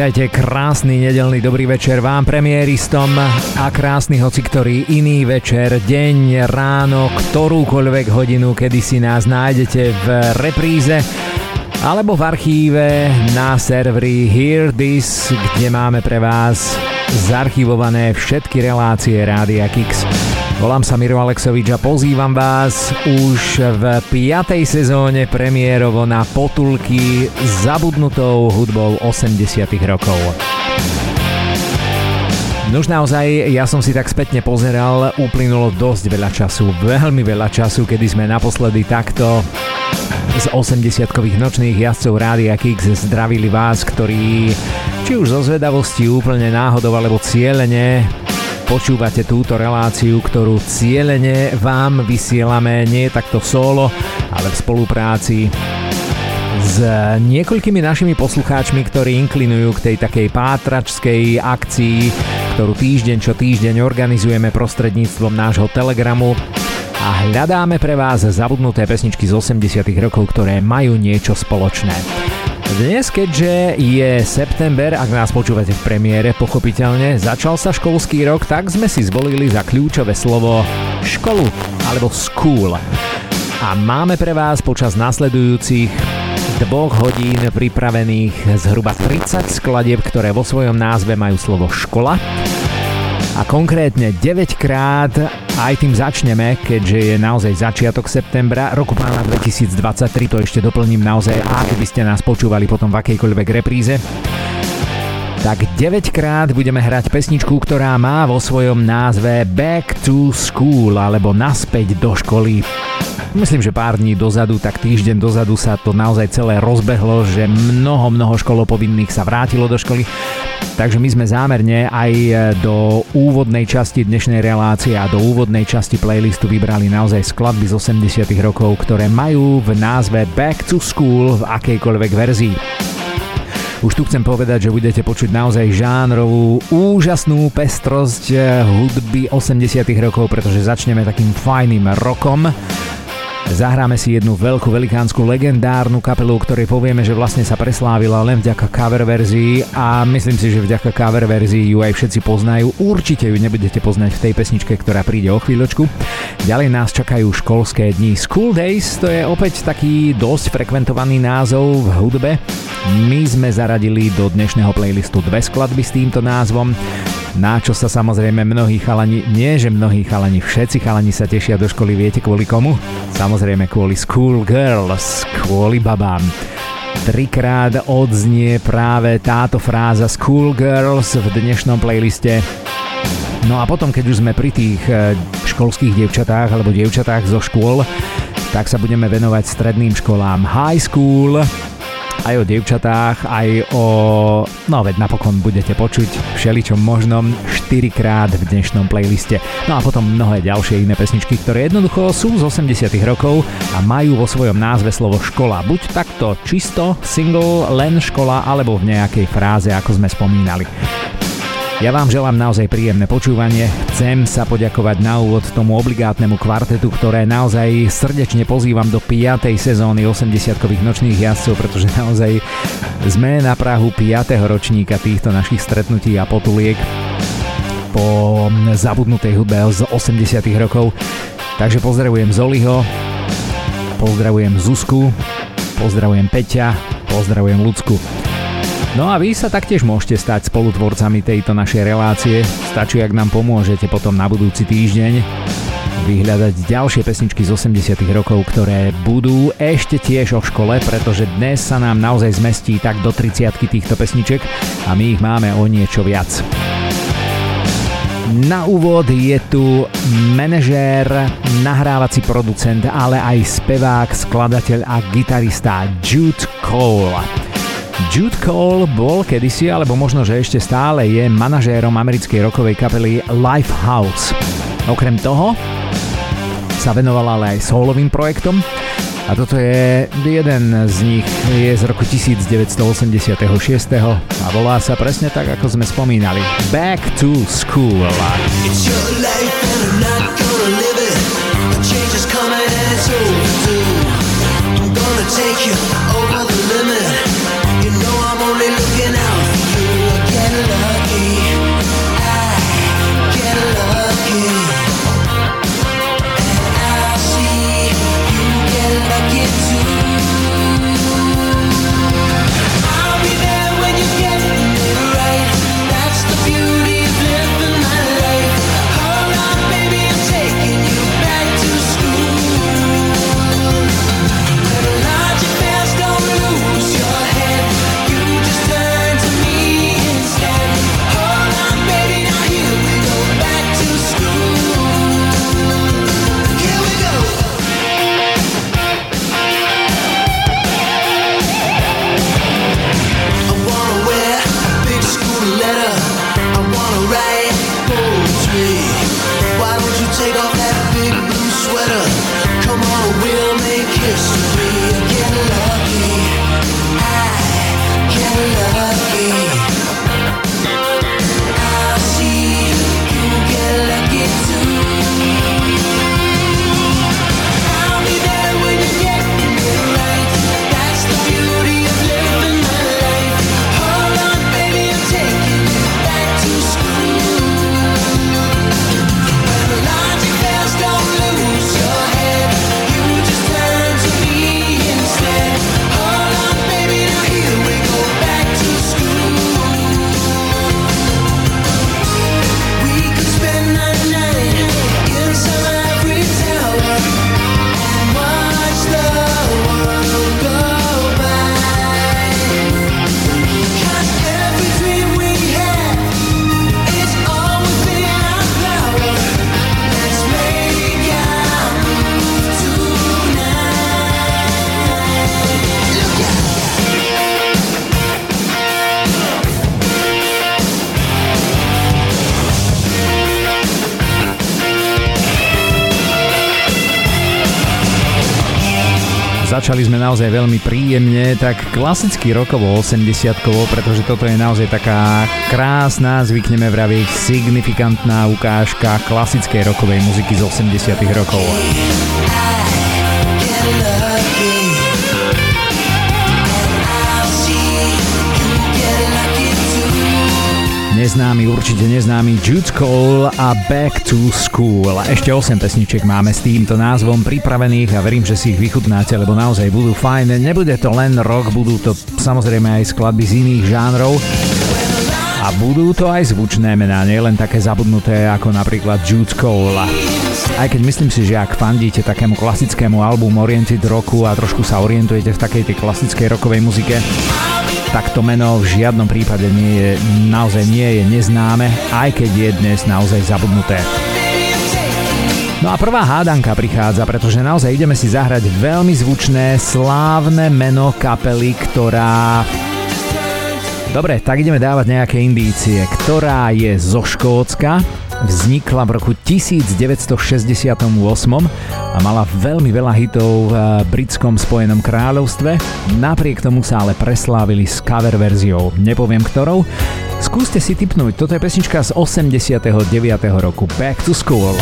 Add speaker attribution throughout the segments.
Speaker 1: Vítajte, krásny nedelný dobrý večer vám, premiéristom a krásny hoci ktorý iný večer, deň, ráno, ktorúkoľvek hodinu, kedy si nás nájdete v repríze alebo v archíve na serveri Hear This, kde máme pre vás zarchivované všetky relácie Rádia Kix. Volám sa Miro Alexovič a pozývam vás už v 5. sezóne premiérovo na potulky zabudnutou hudbou 80 rokov. No už naozaj, ja som si tak spätne pozeral, uplynulo dosť veľa času, veľmi veľa času, kedy sme naposledy takto z 80-kových nočných jazdcov Rádia Kix zdravili vás, ktorí či už zo zvedavosti úplne náhodou alebo cieľene Počúvate túto reláciu, ktorú cieľene vám vysielame nie takto solo, ale v spolupráci s niekoľkými našimi poslucháčmi, ktorí inklinujú k tej takej pátračskej akcii, ktorú týždeň čo týždeň organizujeme prostredníctvom nášho telegramu a hľadáme pre vás zabudnuté pesničky z 80 rokov, ktoré majú niečo spoločné. Dnes, keďže je september, ak nás počúvate v premiére, pochopiteľne, začal sa školský rok, tak sme si zvolili za kľúčové slovo školu alebo school. A máme pre vás počas nasledujúcich dvoch hodín pripravených zhruba 30 skladieb, ktoré vo svojom názve majú slovo škola a konkrétne 9 krát aj tým začneme, keďže je naozaj začiatok septembra roku pána 2023, to ešte doplním naozaj, a keby ste nás počúvali potom v akejkoľvek repríze. Tak 9 krát budeme hrať pesničku, ktorá má vo svojom názve Back to School alebo Naspäť do školy. Myslím, že pár dní dozadu, tak týždeň dozadu sa to naozaj celé rozbehlo, že mnoho, mnoho školopovinných sa vrátilo do školy. Takže my sme zámerne aj do úvodnej časti dnešnej relácie a do úvodnej časti playlistu vybrali naozaj skladby z 80 rokov, ktoré majú v názve Back to School v akejkoľvek verzii. Už tu chcem povedať, že budete počuť naozaj žánrovú, úžasnú pestrosť hudby 80 rokov, pretože začneme takým fajným rokom Zahráme si jednu veľkú velikánsku legendárnu kapelu, ktorej povieme, že vlastne sa preslávila len vďaka cover verzii a myslím si, že vďaka cover verzii ju aj všetci poznajú. Určite ju nebudete poznať v tej pesničke, ktorá príde o chvíľočku. Ďalej nás čakajú školské dni. School Days to je opäť taký dosť frekventovaný názov v hudbe. My sme zaradili do dnešného playlistu dve skladby s týmto názvom na čo sa samozrejme mnohí chalani, nie že mnohí chalani, všetci chalani sa tešia do školy, viete kvôli komu? Samozrejme kvôli School Girls, kvôli babám. Trikrát odznie práve táto fráza School Girls v dnešnom playliste. No a potom, keď už sme pri tých eh, školských dievčatách alebo dievčatách zo škôl, tak sa budeme venovať stredným školám high school, aj o dievčatách, aj o... No veď napokon budete počuť všeličom možnom 4 krát v dnešnom playliste. No a potom mnohé ďalšie iné pesničky, ktoré jednoducho sú z 80 rokov a majú vo svojom názve slovo škola. Buď takto čisto, single, len škola, alebo v nejakej fráze, ako sme spomínali. Ja vám želám naozaj príjemné počúvanie. Chcem sa poďakovať na úvod tomu obligátnemu kvartetu, ktoré naozaj srdečne pozývam do 5. sezóny 80-kových nočných jazdcov, pretože naozaj sme na Prahu 5. ročníka týchto našich stretnutí a potuliek po zabudnutej hudbe z 80 rokov. Takže pozdravujem Zoliho, pozdravujem Zuzku, pozdravujem Peťa, pozdravujem Lucku. No a vy sa taktiež môžete stať spolutvorcami tejto našej relácie. Stačí, ak nám pomôžete potom na budúci týždeň vyhľadať ďalšie pesničky z 80 rokov, ktoré budú ešte tiež o škole, pretože dnes sa nám naozaj zmestí tak do 30 týchto pesniček a my ich máme o niečo viac. Na úvod je tu manažér, nahrávací producent, ale aj spevák, skladateľ a gitarista Jude Cole. Jude Cole bol kedysi, alebo možno, že ešte stále je manažérom americkej rokovej kapely Lifehouse. Okrem toho sa venoval ale aj solovým projektom a toto je jeden z nich, je z roku 1986 a volá sa presne tak, ako sme spomínali. Back to School. It's your life and I'm not gonna live it. The change is coming and it's overdue. I'm gonna take you Začali sme naozaj veľmi príjemne, tak klasicky rokovo 80 pretože toto je naozaj taká krásna, zvykneme vraviť, signifikantná ukážka klasickej rokovej muziky z 80 rokov. Neznámy, určite neznámy Jude Cole a Back to School. Ešte 8 pesniček máme s týmto názvom pripravených a verím, že si ich vychutnáte, lebo naozaj budú fajné. Nebude to len rock, budú to samozrejme aj skladby z iných žánrov. A budú to aj zvučné mená, nielen také zabudnuté ako napríklad Jude Cole. Aj keď myslím si, že ak fandíte takému klasickému albumu Oriented Roku a trošku sa orientujete v takej tej klasickej rokovej muzike, tak to meno v žiadnom prípade nie je, naozaj nie je neznáme, aj keď je dnes naozaj zabudnuté. No a prvá hádanka prichádza, pretože naozaj ideme si zahrať veľmi zvučné, slávne meno kapely, ktorá... Dobre, tak ideme dávať nejaké indície. Ktorá je zo Škótska, vznikla v roku 1968 a mala veľmi veľa hitov v britskom spojenom kráľovstve. Napriek tomu sa ale preslávili s cover verziou, nepoviem ktorou. Skúste si tipnúť, toto je pesnička z 89. roku Back to School.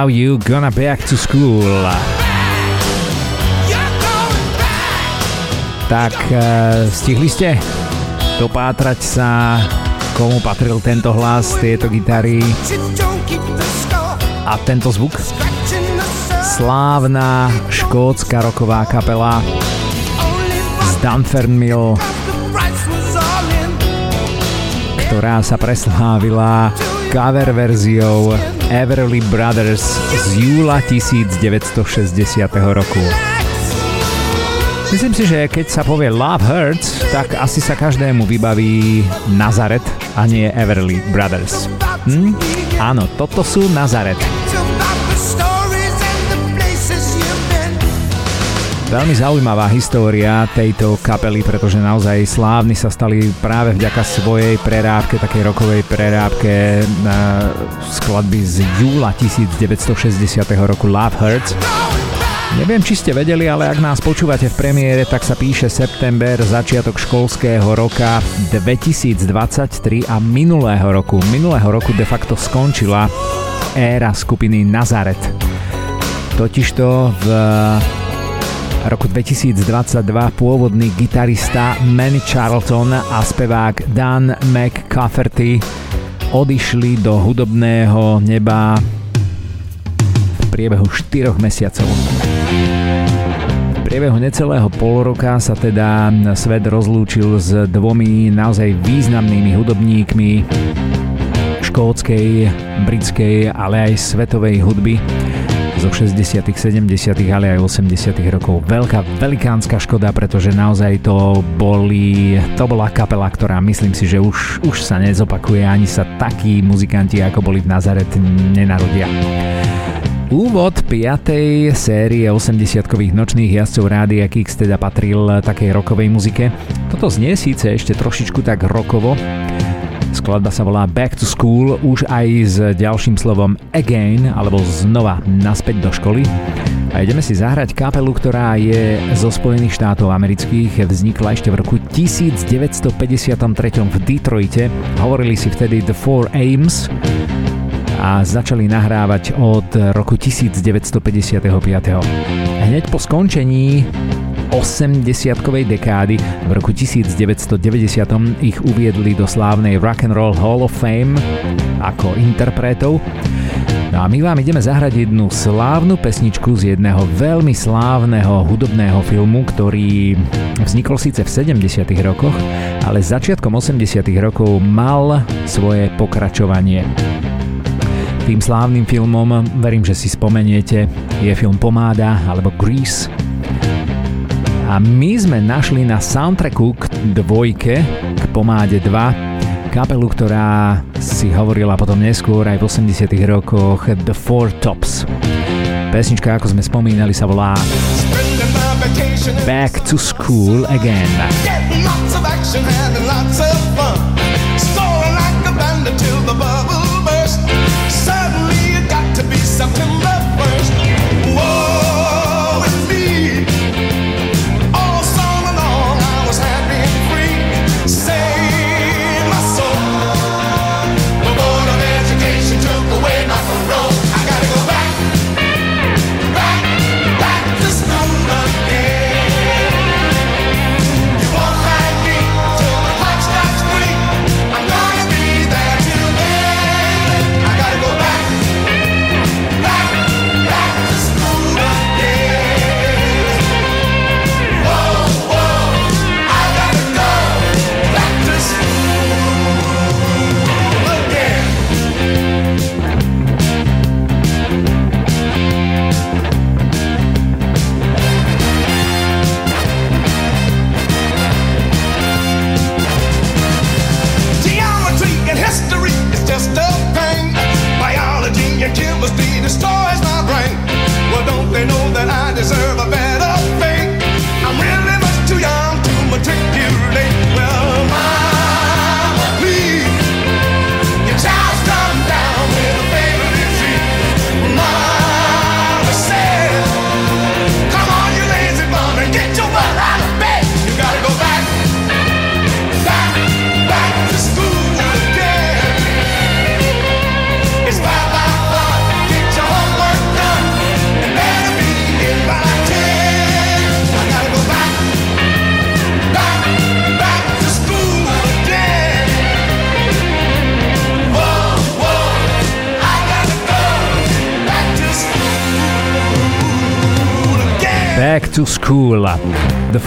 Speaker 1: Now You Gonna Back to School. Tak uh, stihli ste dopátrať sa, komu patril tento hlas, tieto gitary a tento zvuk? Slávna škótska roková kapela z Dunfermline ktorá sa preslávila cover verziou Everly Brothers z júla 1960. roku. Myslím si, že keď sa povie Love Hurts, tak asi sa každému vybaví Nazaret a nie Everly Brothers. Hm? Áno, toto sú Nazaret. Veľmi zaujímavá história tejto kapely, pretože naozaj slávni sa stali práve vďaka svojej prerábke, takej rokovej prerábke na skladby z júla 1960 roku Love Hurts. Neviem, či ste vedeli, ale ak nás počúvate v premiére, tak sa píše september, začiatok školského roka 2023 a minulého roku. Minulého roku de facto skončila éra skupiny Nazaret. Totižto v roku 2022 pôvodný gitarista Manny Charlton a spevák Dan McCafferty odišli do hudobného neba v priebehu 4 mesiacov. V priebehu necelého pol roka sa teda svet rozlúčil s dvomi naozaj významnými hudobníkmi škótskej, britskej, ale aj svetovej hudby zo 60., 70., ale aj 80. rokov. Veľká, velikánska škoda, pretože naozaj to boli, to bola kapela, ktorá myslím si, že už, už sa nezopakuje, ani sa takí muzikanti, ako boli v Nazaret, nenarodia. Úvod 5. série 80-kových nočných jazdcov Rádia Kix teda patril takej rokovej muzike. Toto znie síce ešte trošičku tak rokovo, Skladba sa volá Back to School už aj s ďalším slovom Again alebo znova naspäť do školy. A ideme si zahrať kapelu, ktorá je zo Spojených štátov amerických. Vznikla ešte v roku 1953 v Detroite. Hovorili si vtedy The Four Aims a začali nahrávať od roku 1955. Hneď po skončení 80-kovej dekády. V roku 1990 ich uviedli do slávnej Rock and Roll Hall of Fame ako interpretov. No a my vám ideme zahrať jednu slávnu pesničku z jedného veľmi slávneho hudobného filmu, ktorý vznikol síce v 70. rokoch, ale začiatkom 80. rokov mal svoje pokračovanie. Tým slávnym filmom, verím, že si spomeniete, je film Pomáda alebo Grease a my sme našli na soundtracku k dvojke, k Pomáde 2, kapelu, ktorá si hovorila potom neskôr aj v 80 rokoch The Four Tops. Pesnička, ako sme spomínali, sa volá Back to School Again.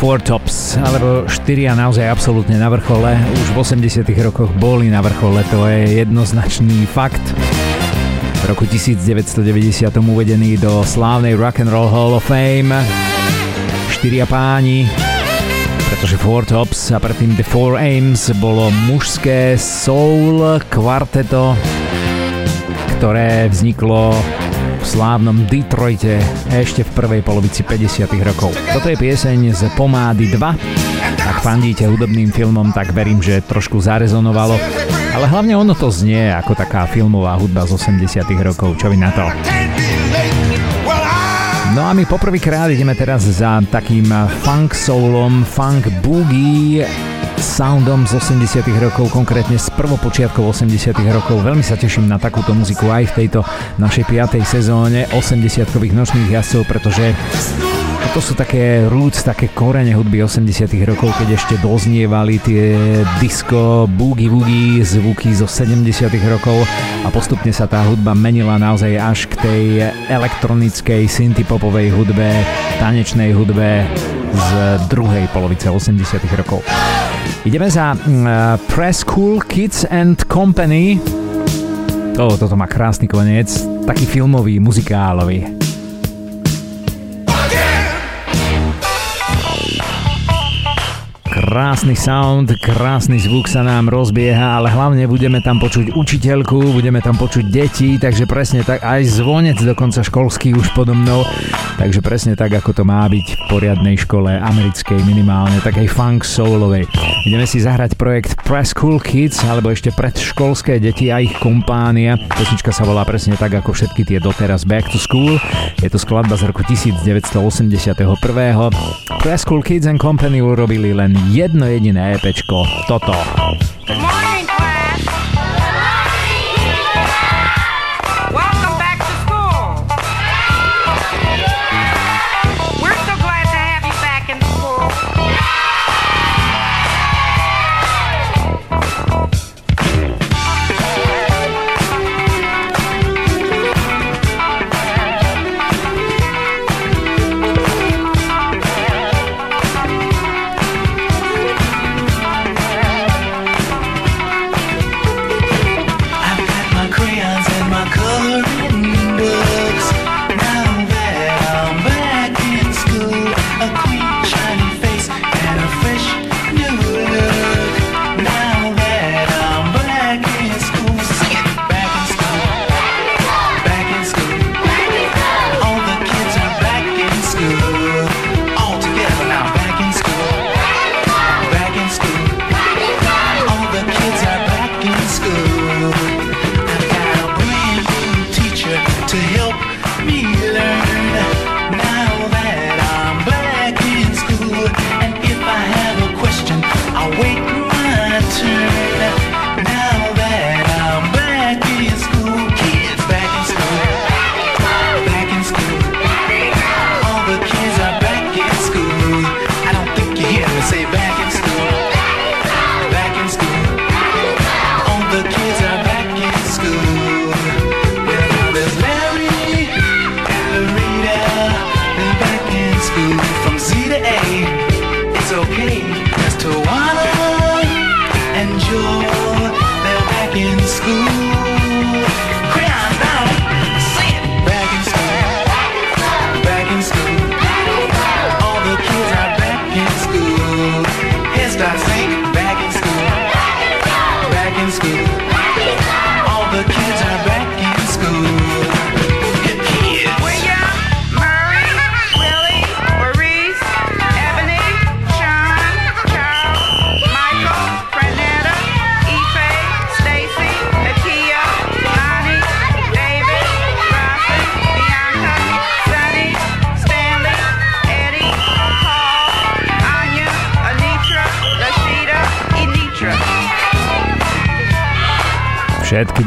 Speaker 1: Four Tops, alebo štyria naozaj absolútne na vrchole. Už v 80 rokoch boli na vrchole, to je jednoznačný fakt. V roku 1990 uvedený do slávnej Rock and Roll Hall of Fame. Štyria páni, pretože Four Tops a predtým The Four Aims bolo mužské soul kvarteto, ktoré vzniklo v slávnom Detroite ešte v prvej polovici 50. rokov. Toto je pieseň z Pomády 2. Ak fandíte hudobným filmom, tak verím, že trošku zarezonovalo. Ale hlavne ono to znie ako taká filmová hudba z 80. rokov. Čo vy na to? No a my poprvýkrát ideme teraz za takým funk soulom, funk boogie soundom z 80 rokov, konkrétne z prvopočiatkov 80 rokov. Veľmi sa teším na takúto muziku aj v tejto našej 5. sezóne 80-kových nočných jazdcov, pretože to sú také roots, také korene hudby 80 rokov, keď ešte doznievali tie disco, boogie woogie zvuky zo 70 rokov a postupne sa tá hudba menila naozaj až k tej elektronickej synthpopovej hudbe, tanečnej hudbe z druhej polovice 80 rokov. Ideme za uh, Press Cool Kids and Company. Oh, toto má krásny koniec, taký filmový, muzikálový. Krásny sound, krásny zvuk sa nám rozbieha, ale hlavne budeme tam počuť učiteľku, budeme tam počuť deti, takže presne tak, aj zvonec dokonca školský už podo mnou, takže presne tak, ako to má byť v poriadnej škole americkej minimálne, takej funk soulovej. Ideme si zahrať projekt Press Cool Kids, alebo ešte predškolské deti a ich kompánia. Pesnička sa volá presne tak, ako všetky tie doteraz Back to School. Je to skladba z roku 1981. Press Kids and Company urobili len jedno jediné EPčko, toto.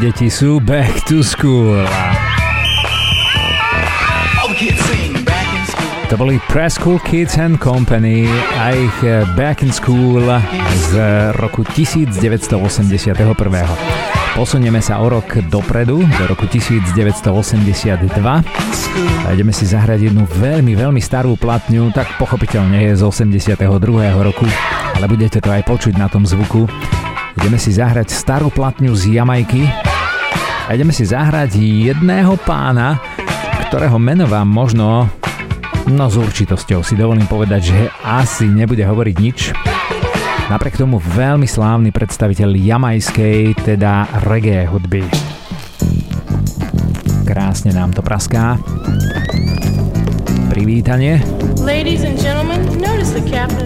Speaker 1: Deti sú back to school. To boli Press School Kids and Company a ich eh, Back in School z roku 1981. Posunieme sa o rok dopredu, do roku 1982 a ideme si zahrať jednu veľmi, veľmi starú platňu, tak pochopiteľne je z 82. roku, ale budete to aj počuť na tom zvuku. Ideme si zahrať starú platňu z Jamajky a ideme si zahrať jedného pána, ktorého meno vám možno No s určitosťou si dovolím povedať, že asi nebude hovoriť nič. Napriek tomu veľmi slávny predstaviteľ jamajskej, teda reggae hudby. Krásne nám to praská. Privítanie. Ladies and gentlemen.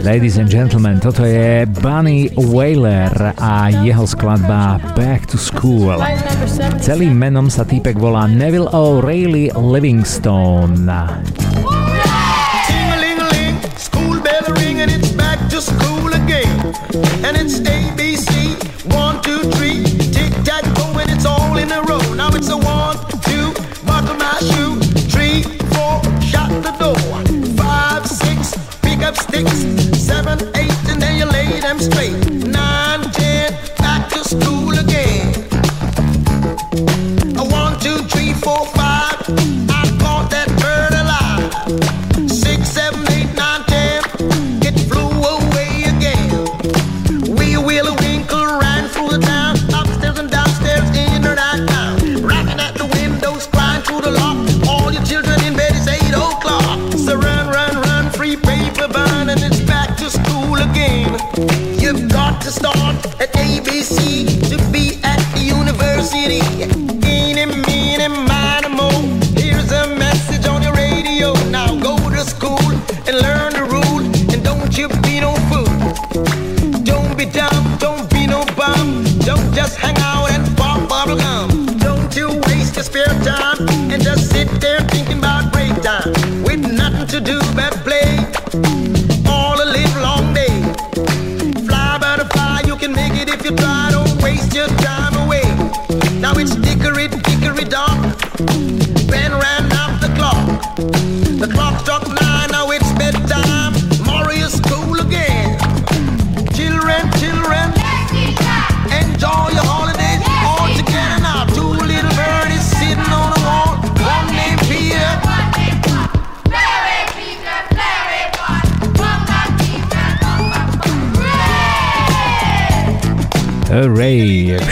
Speaker 1: Ladies and gentlemen, toto je Bunny Whaler a jeho skladba Back to School. Celým menom sa týpek volá Neville O'Reilly Livingstone. one, two, three, tic tac toe, and it's all in a row. Now it's a one, two, buckle my shoe, three, four, shut the door, five, six, pick up sticks, seven, eight, and then you lay them straight.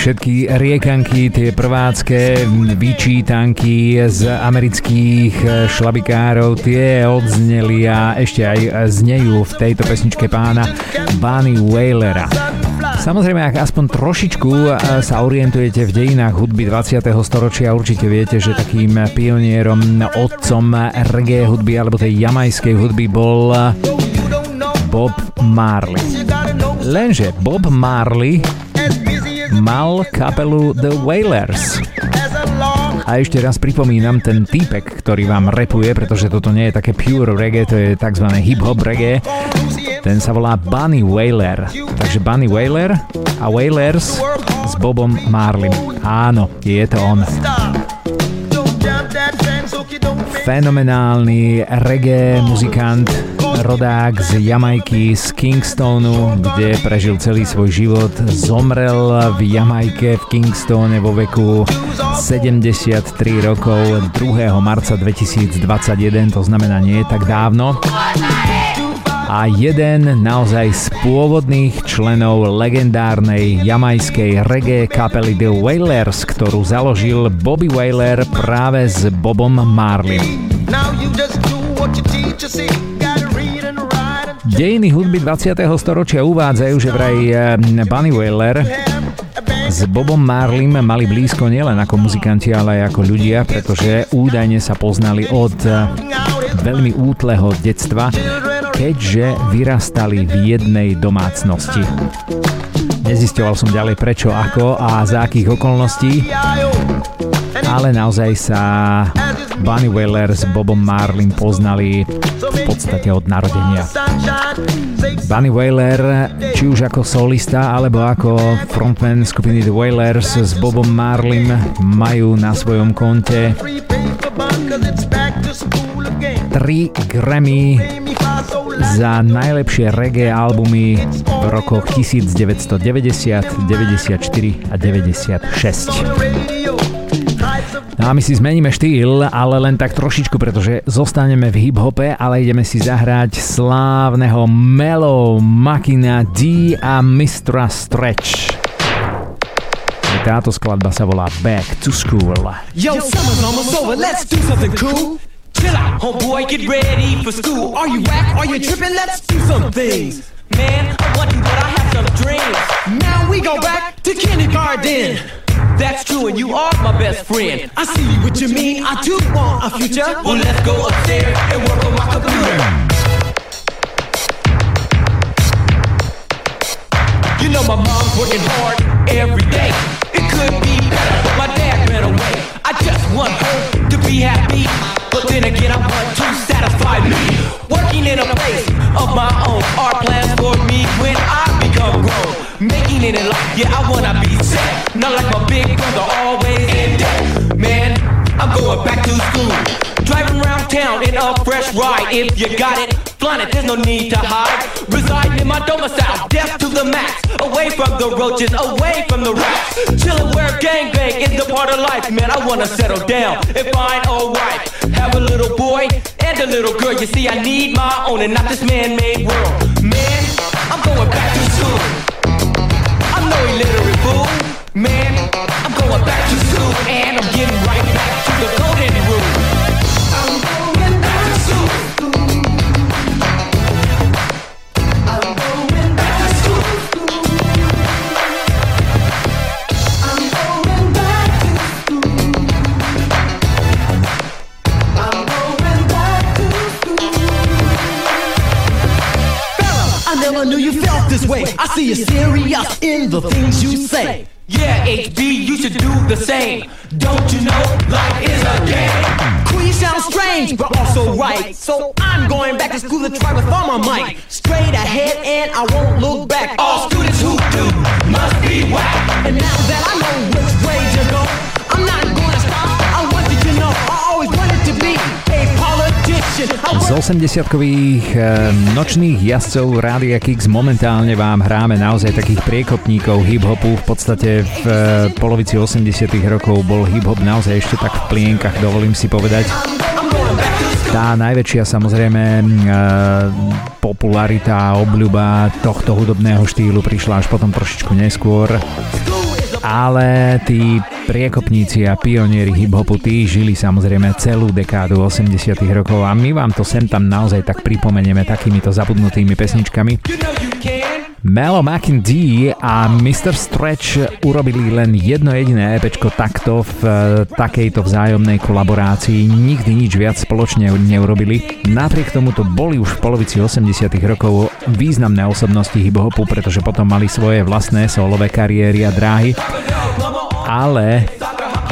Speaker 1: Všetky riekanky, tie prvácké vyčítanky z amerických šlabikárov, tie odzneli a ešte aj znejú v tejto pesničke pána Bunny Wailera. Samozrejme, ak aspoň trošičku sa orientujete v dejinách hudby 20. storočia, určite viete, že takým pionierom, otcom reggae hudby alebo tej jamajskej hudby bol Bob Marley. Lenže Bob Marley mal kapelu The Wailers. A ešte raz pripomínam ten týpek, ktorý vám repuje, pretože toto nie je také pure reggae, to je tzv. hip-hop reggae. Ten sa volá Bunny Wailer. Takže Bunny Wailer a Wailers s Bobom Marlin. Áno, je to on. Fenomenálny reggae muzikant, rodák z Jamajky, z Kingstonu, kde prežil celý svoj život. Zomrel v Jamajke v Kingstone vo veku 73 rokov 2. marca 2021, to znamená nie tak dávno. A jeden naozaj z pôvodných členov legendárnej jamajskej reggae kapely The Wailers, ktorú založil Bobby Wailer práve s Bobom Marlin. Dejiny hudby 20. storočia uvádzajú, že vraj Bunny Wailer s Bobom Marlim mali blízko nielen ako muzikanti, ale aj ako ľudia, pretože údajne sa poznali od veľmi útleho detstva, keďže vyrastali v jednej domácnosti. Nezisťoval som ďalej prečo, ako a za akých okolností, ale naozaj sa Bunny Wailer s Bobom Marlin poznali v podstate od narodenia. Bunny Wailer, či už ako solista alebo ako frontman skupiny The Wailers s Bobom Marlim majú na svojom konte 3 Grammy za najlepšie reggae albumy v rokoch 1990, 94 a 96. No a my si zmeníme štýl, ale len tak trošičku, pretože zostaneme v hip-hope, ale ideme si zahrať slávneho Melo Makina D a Mistra Stretch. Táto skladba sa volá Back to School. Yo, summer's almost over, let's do something cool. Chill out, homeboy, get ready for school. Are you whack? Are you tripping? Let's do some things. Man, I want you, but I have some dreams. Now we go back to kindergarten. That's true, and you are my best friend. I see what you mean. I do want a future. Well, let's go upstairs and work on my computer. You know my mom's working hard every day. It could be better, but my dad ran away. I just want her to be happy, but then again I want to satisfy me. Working in a place of my own are plans for me when I become grown. Making it in life, yeah, I wanna be set. Not like my big brother, always in debt. Man, I'm going back to school. Driving around town in a fresh ride. If you got it, flying it, there's no need to hide. Residing in my domicile, death to the max. Away from the roaches, away from the rats. Chillin' where gangbang is the part of life. Man, I wanna settle down and find a wife. Have a little boy and a little girl. You see, I need my own and not this man-made world. Man, I'm going back to school I'm going back to school and I'm getting right back to the golden rule. I'm going back to school. I'm going back to school. I'm going back to school. I'm going back to school. Fella, I never knew you this way. I see you serious in the things you say. Yeah, HB, you should do the same. Don't you know life is a game? Queen sounds strange, but also right. So I'm going back to school to try with all my might. Straight ahead, and I won't look back. All students who do must be whack. And now that I know which way to go, I'm not gonna stop. I want you to know I always wanted to be. Z 80-kových e, nočných jazdcov Rádia Kix momentálne vám hráme naozaj takých priekopníkov hip-hopu. V podstate v e, polovici 80 rokov bol hip-hop naozaj ešte tak v plienkach, dovolím si povedať. Tá najväčšia samozrejme e, popularita a obľuba tohto hudobného štýlu prišla až potom trošičku neskôr ale tí priekopníci a pionieri hip-hopu tí žili samozrejme celú dekádu 80 rokov a my vám to sem tam naozaj tak pripomenieme takýmito zabudnutými pesničkami. Melo D a Mr. Stretch urobili len jedno jediné EPčko takto v e, takejto vzájomnej kolaborácii. Nikdy nič viac spoločne neurobili. Napriek tomu to boli už v polovici 80 rokov významné osobnosti hip-hopu, pretože potom mali svoje vlastné solové kariéry a dráhy. Ale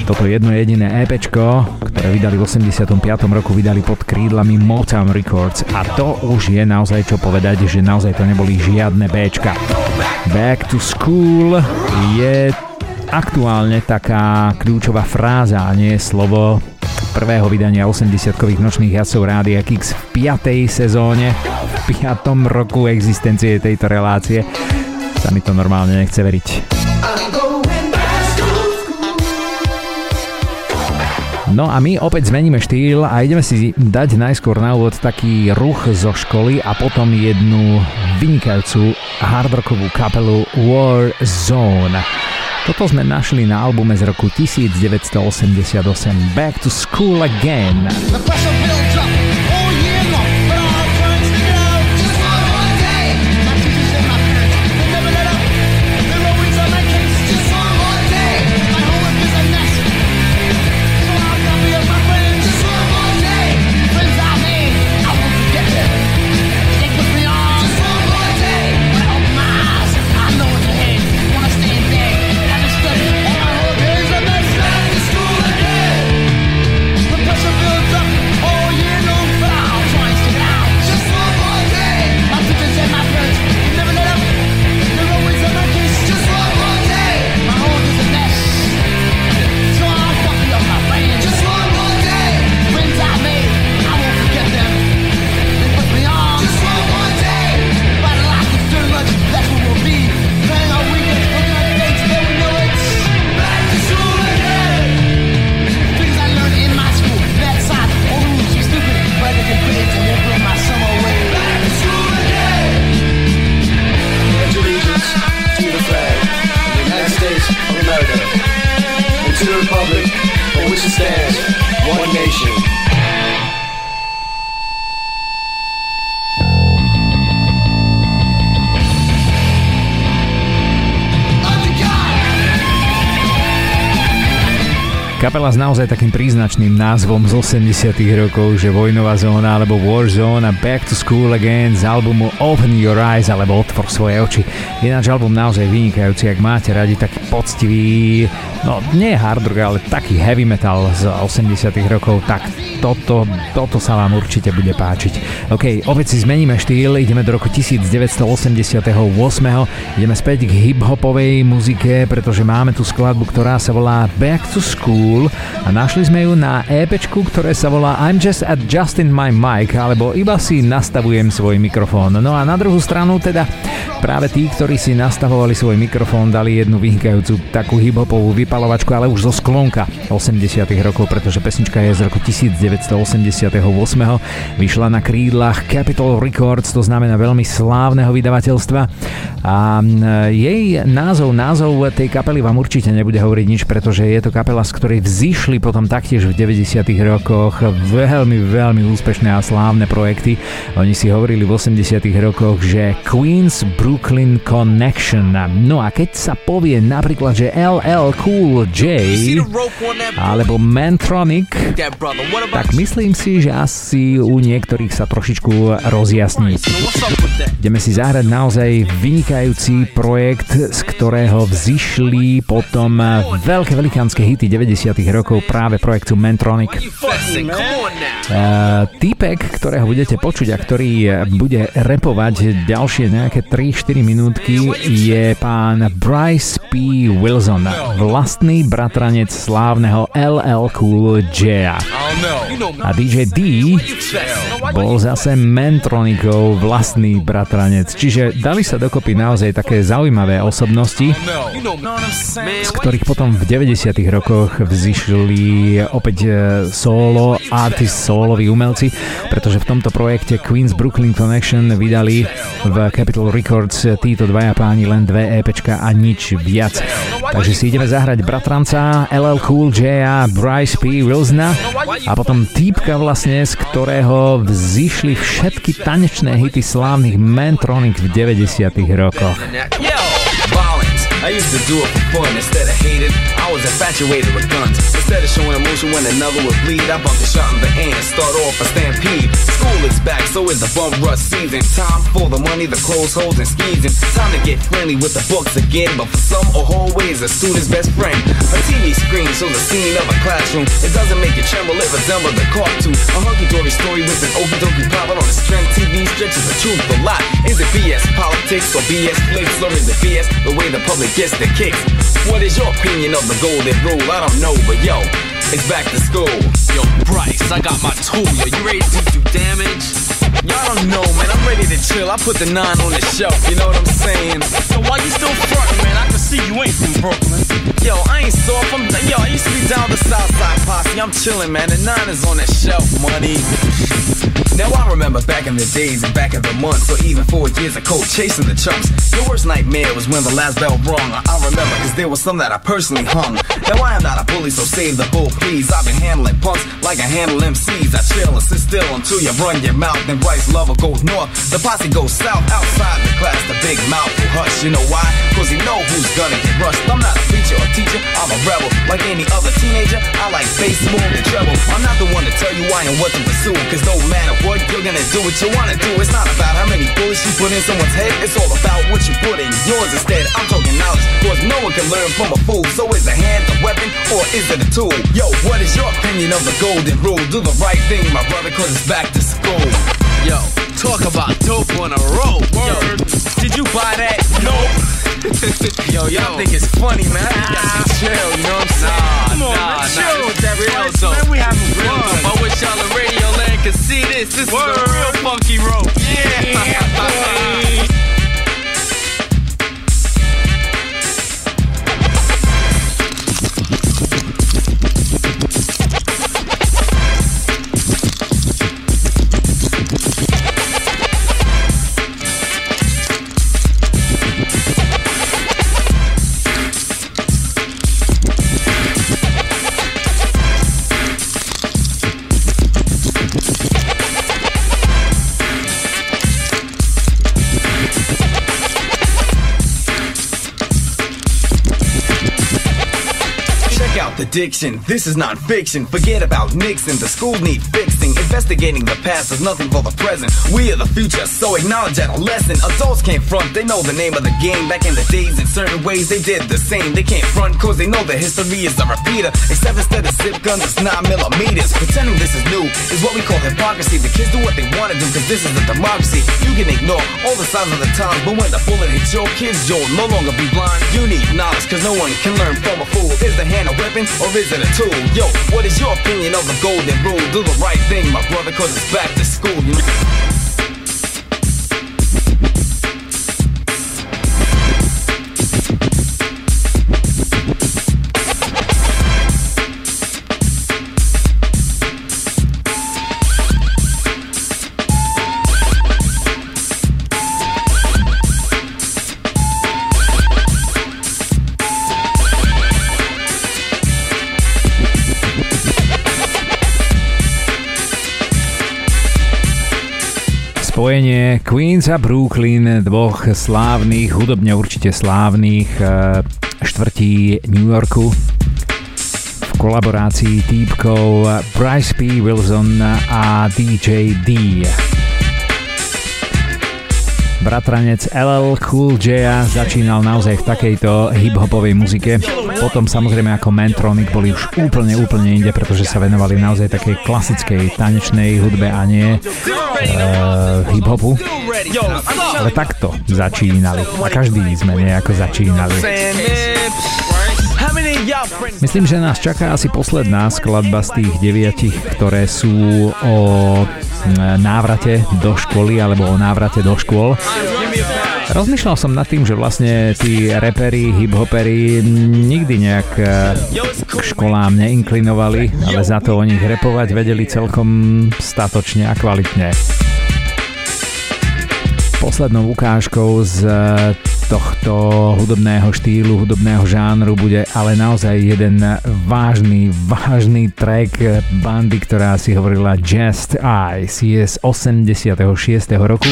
Speaker 1: toto jedno jediné EP, ktoré vydali v 85. roku, vydali pod krídlami Motown Records a to už je naozaj čo povedať, že naozaj to neboli žiadne B. Back to School je aktuálne taká kľúčová fráza a nie slovo prvého vydania 80-kových nočných jazdcov Rádia Kix v 5. sezóne, v 5. roku existencie tejto relácie. Sa mi to normálne nechce veriť. No a my opäť zmeníme štýl a ideme si dať najskôr na úvod taký ruch zo školy a potom jednu vynikajúcu hardrockovú kapelu War Zone. Toto sme našli na albume z roku 1988 Back to School Again. The príznačným názvom z 80 rokov, že Vojnová zóna alebo War Zone a Back to School Again z albumu Open Your Eyes alebo Otvor svoje oči. Ináč album naozaj vynikajúci, ak máte radi taký poctivý, no nie hard rock, ale taký heavy metal z 80 rokov, tak toto, toto sa vám určite bude páčiť. OK, opäť si zmeníme štýl, ideme do roku 1988, ideme späť k hip-hopovej muzike, pretože máme tu skladbu, ktorá sa volá Back to School a našli sme ju na EP, ktoré sa volá I'm just adjusting my mic, alebo iba si nastavujem svoj mikrofón. No a na druhú stranu teda práve tí, ktorí si nastavovali svoj mikrofón, dali jednu vynikajúcu takú hip-hopovú vypalovačku, ale už zo sklonka 80 rokov, pretože pesnička je z roku 1988. Vyšla na krídlach Capitol Records, to znamená veľmi slávneho vydavateľstva a jej názov, názov tej kapely vám určite nebude hovoriť nič, pretože je to kapela, z ktorej vzýšli potom taktiež v 90 rokoch veľmi, veľmi úspešné a slávne projekty. Oni si hovorili v 80 rokoch, že Queen's Brooklyn Connection. No a keď sa povie napríklad, že LL Cool J alebo Mantronic, tak myslím si, že asi u niektorých sa trošičku rozjasní. Ideme si zahrať naozaj vynikajúci projekt, z ktorého vzýšli potom veľké velikánske hity 90 rokov práve projektu Mentronic. Uh, týpek, ktorého budete počuť a ktorý bude repovať ďalšie nejaké 3-4 minútky je pán Bryce P. Wilson, vlastný bratranec slávneho LL Cool J. A DJ D bol zase Mentronikov vlastný bratranec, čiže dali sa dokopy naozaj také zaujímavé osobnosti, z ktorých potom v 90 rokoch vzýšli opäť e, solo, artist, soloví umelci, pretože v tomto projekte Queen's Brooklyn Connection vydali v Capitol Records títo dvaja páni len dve EPčka a nič viac. Takže si ideme zahrať bratranca LL Cool J a Bryce P. Wilsona a potom týpka vlastne, z ktorého vzýšli všetky tanečné hity slávnych Mantronic v 90 rokoch. I used to do it for fun instead of hating. I was infatuated with guns. Instead of showing emotion when another would bleed, I bumped a shot in the hand, start off a stampede. School is back, so is the bum rush season. Time for the money, the clothes, holes, and. And time to get friendly with the books again. But for some, a hallway is a student's best friend. A TV screen shows the scene of a classroom. It doesn't make you tremble, it resembles a cartoon. A hunky-dory story with an okie-dokie pilot on a strength. TV stretches the truth a lot. Is it BS politics or BS flicks? Or is it BS the way the public gets the kicks? What is your opinion of the golden rule? I don't know, but yo, it's back to school. Yo, Bryce, I got my tool. Yo, you ready to do damage? Y'all don't know, man. I'm ready to chill. I put the nine on the shelf. You know what I'm saying? So why you still frontin', man? I see you ain't from Brooklyn. Yo, I ain't soft. I'm yo. I used to be down the South Side posse. I'm chillin', man. The nine is on that shelf, money. Now I remember back in the days and back in the months, or even four years of cold chasing the chumps. Your worst nightmare was when the last bell rung. I, remember, cause there was some that I personally hung. Now I am not a bully, so save the bull, please. I've been handling punks like I handle MCs. I chill and sit still until you run your mouth. Then Bryce Lover goes north, the posse goes south. Outside the class, the big mouth will hush. You know why? Cause he know who's gonna get rushed. I'm not a preacher or teacher, I'm a rebel. Like any other teenager, I like bass, boom, and treble. I'm not the one to tell you why and what to pursue, cause no matter what, you're gonna do what you wanna do. It's not about how many bullets you put in someone's head, it's all about what you put in yours instead. I'm talking knowledge, cause no one can learn from a fool. So is a hand a weapon, or is it a tool? Yo, what is your opinion of the golden rule? Do the right thing, my brother, cause it's back to school. Yo, talk about dope on a roll. Yo, did you buy that? Nope. Yo, y'all think it's funny, man. Got chill, you know what I'm saying? Nah, Come on, nah, man, chill nah, with that real so, man. We having real. I wish y'all in radio land could see this. This Word. is a real funky rope. Yeah, yeah
Speaker 2: the diction. This is not fiction. Forget about Nixon. The school need fixing. Investigating the past is nothing for the present. We are the future, so acknowledge that lesson. Adults can't front, they know the name of the game. Back in the days, in certain ways, they did the same. They can't front, cause they know the history is a repeater. Except instead of zip guns, it's 9 millimeters. Pretending this is new is what we call hypocrisy. The kids do what they want to do, cause this is a democracy. You can ignore all the signs of the times, but when the bullet hits your kids, you'll no longer be blind. You need knowledge, cause no one can learn from a fool. Is the hand weapon, or is it a tool? Yo, what is your opinion of the golden rule? Do the right thing, my brother, cause it's back to school.
Speaker 1: Queens a Brooklyn, dvoch slávnych, hudobne určite slávnych eh, štvrtí New Yorku v kolaborácii týpkov Bryce P. Wilson a DJ D. Bratranec LL Cool J začínal naozaj v takejto hip-hopovej muzike. Potom samozrejme ako Mantronic boli už úplne, úplne inde, pretože sa venovali naozaj takej klasickej tanečnej hudbe a nie uh, hip-hopu. Ale takto začínali. A každý sme nejako začínali. Myslím, že nás čaká asi posledná skladba z tých deviatich, ktoré sú o návrate do školy alebo o návrate do škôl. Rozmýšľal som nad tým, že vlastne tí repery, hip-hopery nikdy nejak e, k školám neinklinovali, ale za to o nich repovať vedeli celkom statočne a kvalitne. Poslednou ukážkou z tohto hudobného štýlu, hudobného žánru bude ale naozaj jeden vážny, vážny track bandy, ktorá si hovorila Just Eyes. Je z 86. roku.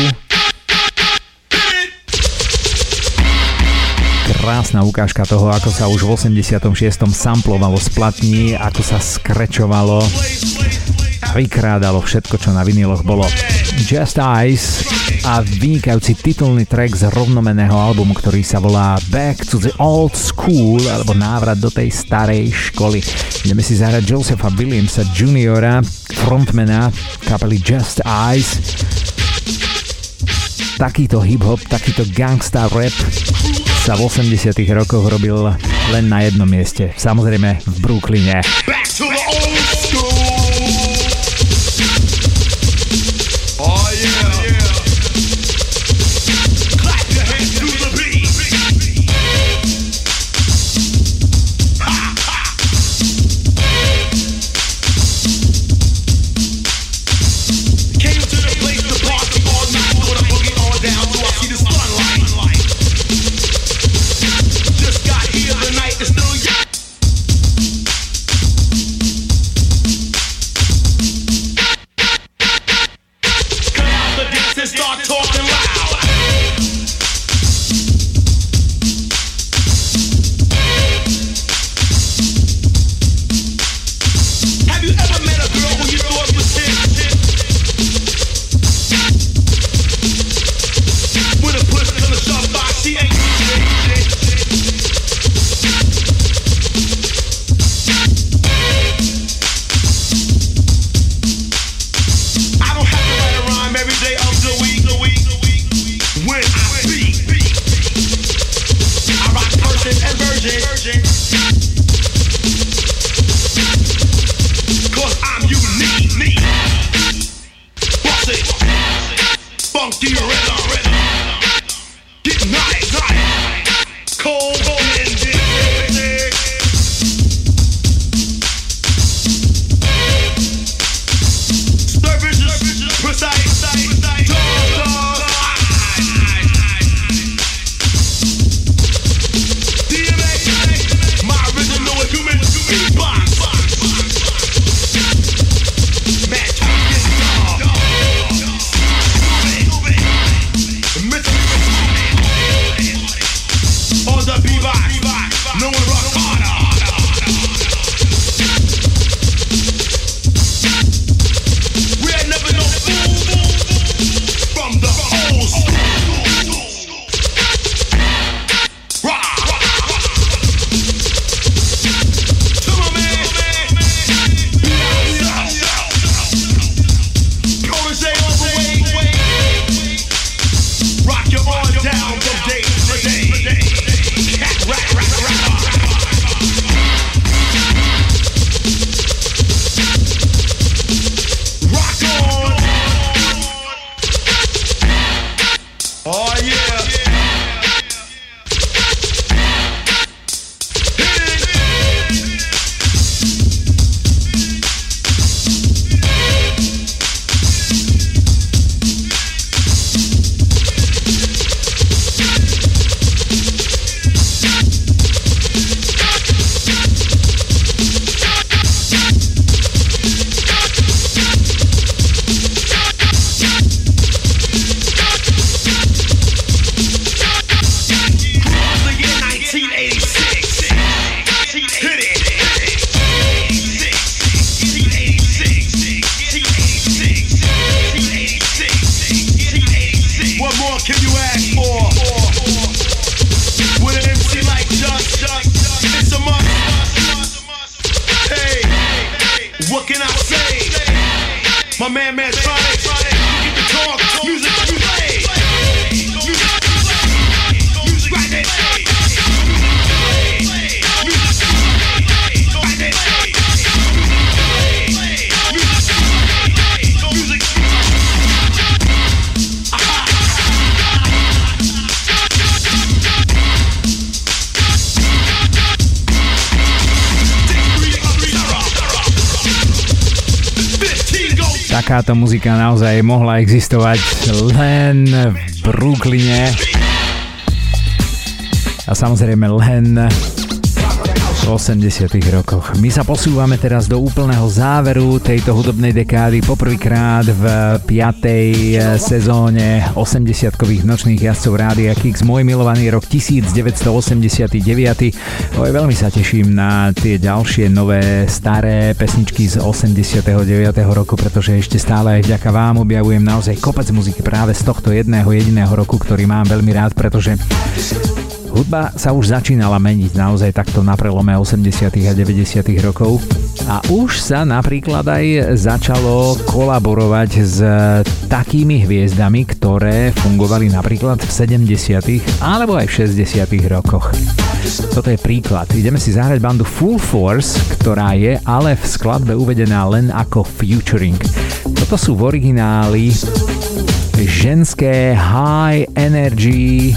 Speaker 1: krásna ukážka toho, ako sa už v 86. samplovalo z platní, ako sa skrečovalo a vykrádalo všetko, čo na viniloch bolo. Just Eyes a vynikajúci titulný track z rovnomeného albumu, ktorý sa volá Back to the Old School alebo návrat do tej starej školy. Ideme si zahrať Josepha Williamsa Juniora, frontmana kapely Just Eyes. Takýto hip-hop, takýto gangsta rap sa v 80 rokoch robil len na jednom mieste, samozrejme v Brooklyne. Back to the old Takáto muzika naozaj mohla existovať len v Brooklyne a samozrejme len v 80 rokoch. My sa posúvame teraz do úplného záveru tejto hudobnej dekády poprvýkrát v 5. sezóne 80-kových nočných jazdcov Rádia Kix. Môj milovaný rok 1989. Oj, veľmi sa teším na tie ďalšie nové staré pesničky z 89. roku, pretože ešte stále aj vďaka vám objavujem naozaj kopec muziky práve z tohto jedného jediného roku, ktorý mám veľmi rád, pretože Hudba sa už začínala meniť naozaj takto na prelome 80. a 90. rokov a už sa napríklad aj začalo kolaborovať s takými hviezdami, ktoré fungovali napríklad v 70. alebo aj v 60. rokoch. Toto je príklad. Ideme si zahrať bandu Full Force, ktorá je ale v skladbe uvedená len ako featuring. Toto sú v origináli ženské high energy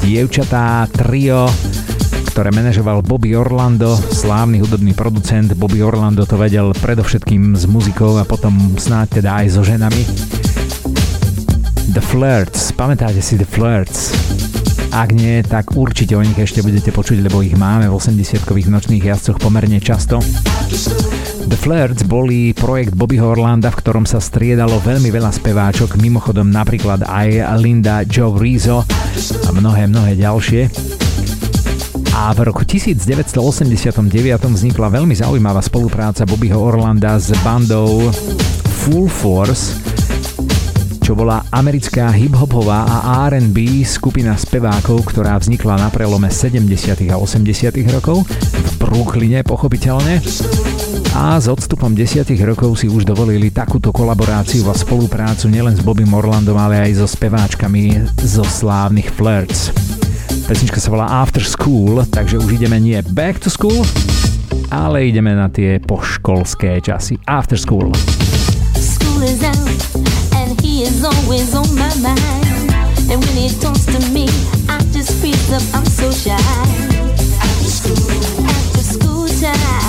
Speaker 1: dievčatá trio, ktoré manažoval Bobby Orlando, slávny hudobný producent. Bobby Orlando to vedel predovšetkým s muzikou a potom snáď teda aj so ženami. The Flirts, pamätáte si The Flirts? Ak nie, tak určite o nich ešte budete počuť, lebo ich máme v 80-kových nočných jazdcoch pomerne často. The Flirts boli projekt Bobbyho Orlanda, v ktorom sa striedalo veľmi veľa speváčok, mimochodom napríklad aj Linda Joe Rizzo a mnohé, mnohé ďalšie. A v roku 1989 vznikla veľmi zaujímavá spolupráca Bobbyho Orlanda s bandou Full Force, čo bola americká hip-hopová a R&B skupina spevákov, ktorá vznikla na prelome 70. a 80. rokov v Brooklyne pochopiteľne a s odstupom 10 rokov si už dovolili takúto kolaboráciu a spoluprácu nielen s Bobby Morlandom, ale aj so speváčkami zo slávnych Flirts. Pesnička sa volá After School, takže už ideme nie back to school, ale ideme na tie poškolské časy. After School. School is out. he is always on my mind. And when he talks to me, I just freeze up, I'm so shy. After school, after school time,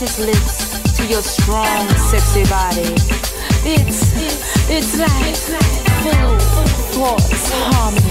Speaker 1: luscious lips to your strong, sexy body. It's, it's like full
Speaker 3: force. harmony.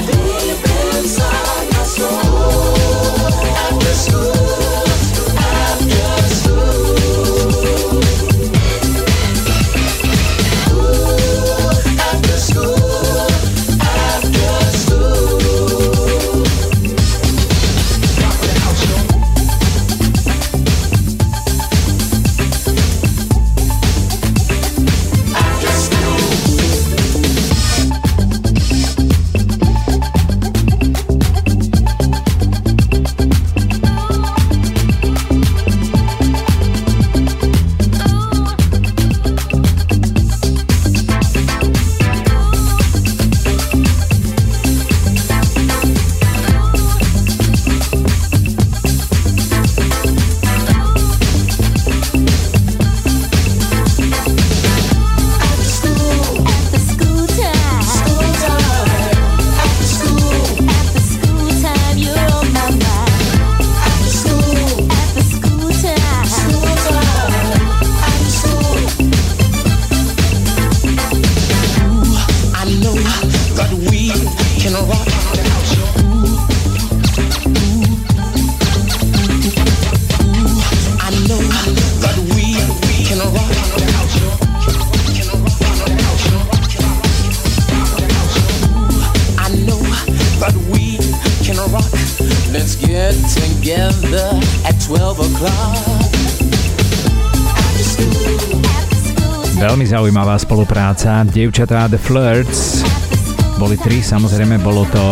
Speaker 3: Spolupráca. Dievčatá The Flirts boli tri, samozrejme bolo to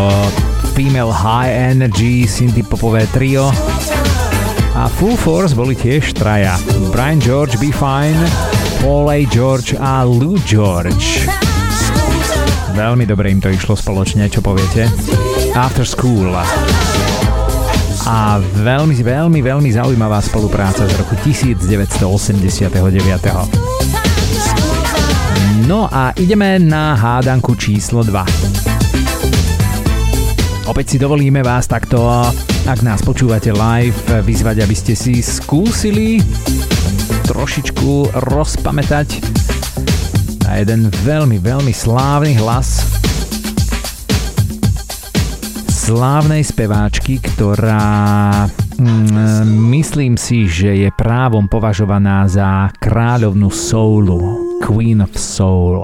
Speaker 3: Female High Energy synthpopové trio a Full Force boli tiež traja. Brian George, Be Fine, Paul A. George a Lou George. Veľmi dobre im to išlo spoločne, čo poviete? After School. A veľmi, veľmi, veľmi zaujímavá spolupráca z roku 1989. No a ideme na hádanku číslo 2. Opäť si dovolíme vás takto, ak nás počúvate live, vyzvať, aby ste si skúsili trošičku rozpamätať na jeden veľmi, veľmi slávny hlas slávnej speváčky, ktorá mm, myslím si, že je právom považovaná za kráľovnú soulu Queen of Soul,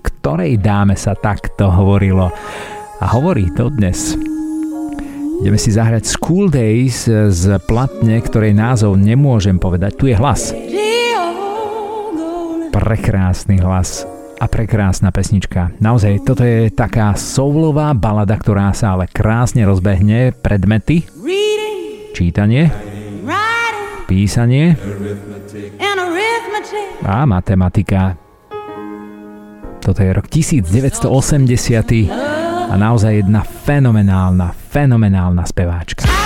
Speaker 3: ktorej dáme sa takto hovorilo a hovorí to dnes. Ideme si zahrať School Days z platne, ktorej názov nemôžem povedať. Tu je hlas. Prekrásny hlas a prekrásna pesnička. Naozaj, toto je taká soulová balada, ktorá sa ale krásne rozbehne. Predmety, čítanie, písanie, a matematika. Toto je rok 1980 a naozaj jedna fenomenálna, fenomenálna speváčka.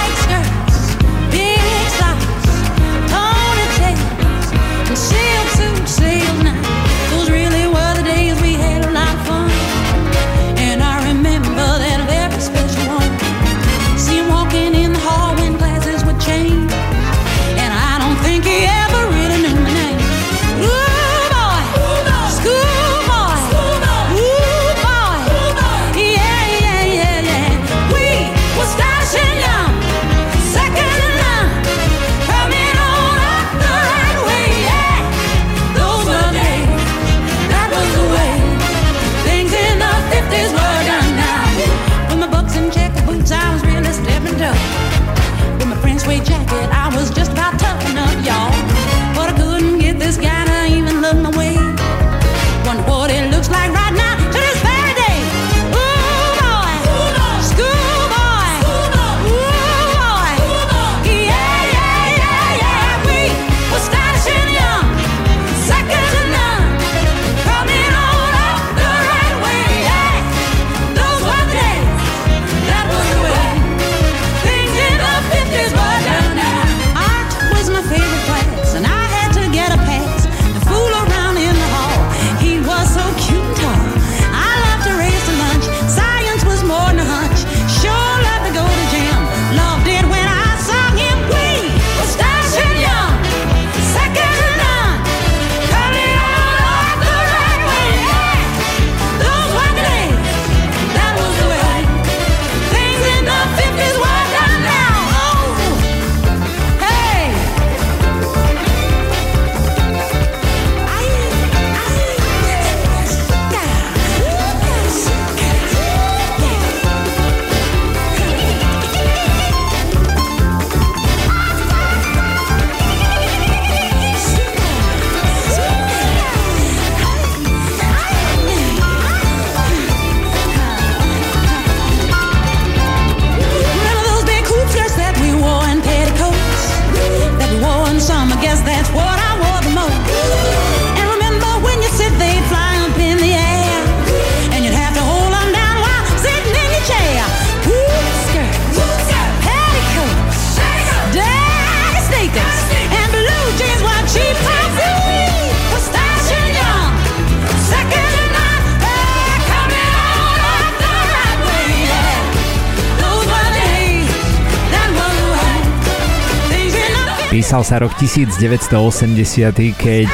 Speaker 3: Písal sa rok 1980, keď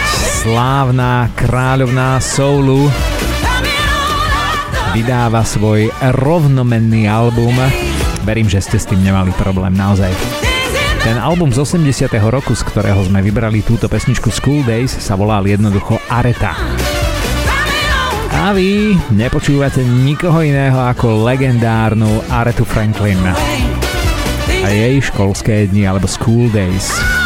Speaker 3: slávna kráľovná soulu vydáva svoj rovnomenný album. Verím, že ste s tým nemali problém, naozaj. Ten album z 80. roku, z ktorého sme vybrali túto pesničku School Days, sa volal jednoducho Areta. A vy nepočúvate nikoho iného ako legendárnu Aretu Franklin.
Speaker 4: a jej školské dni alebo school days.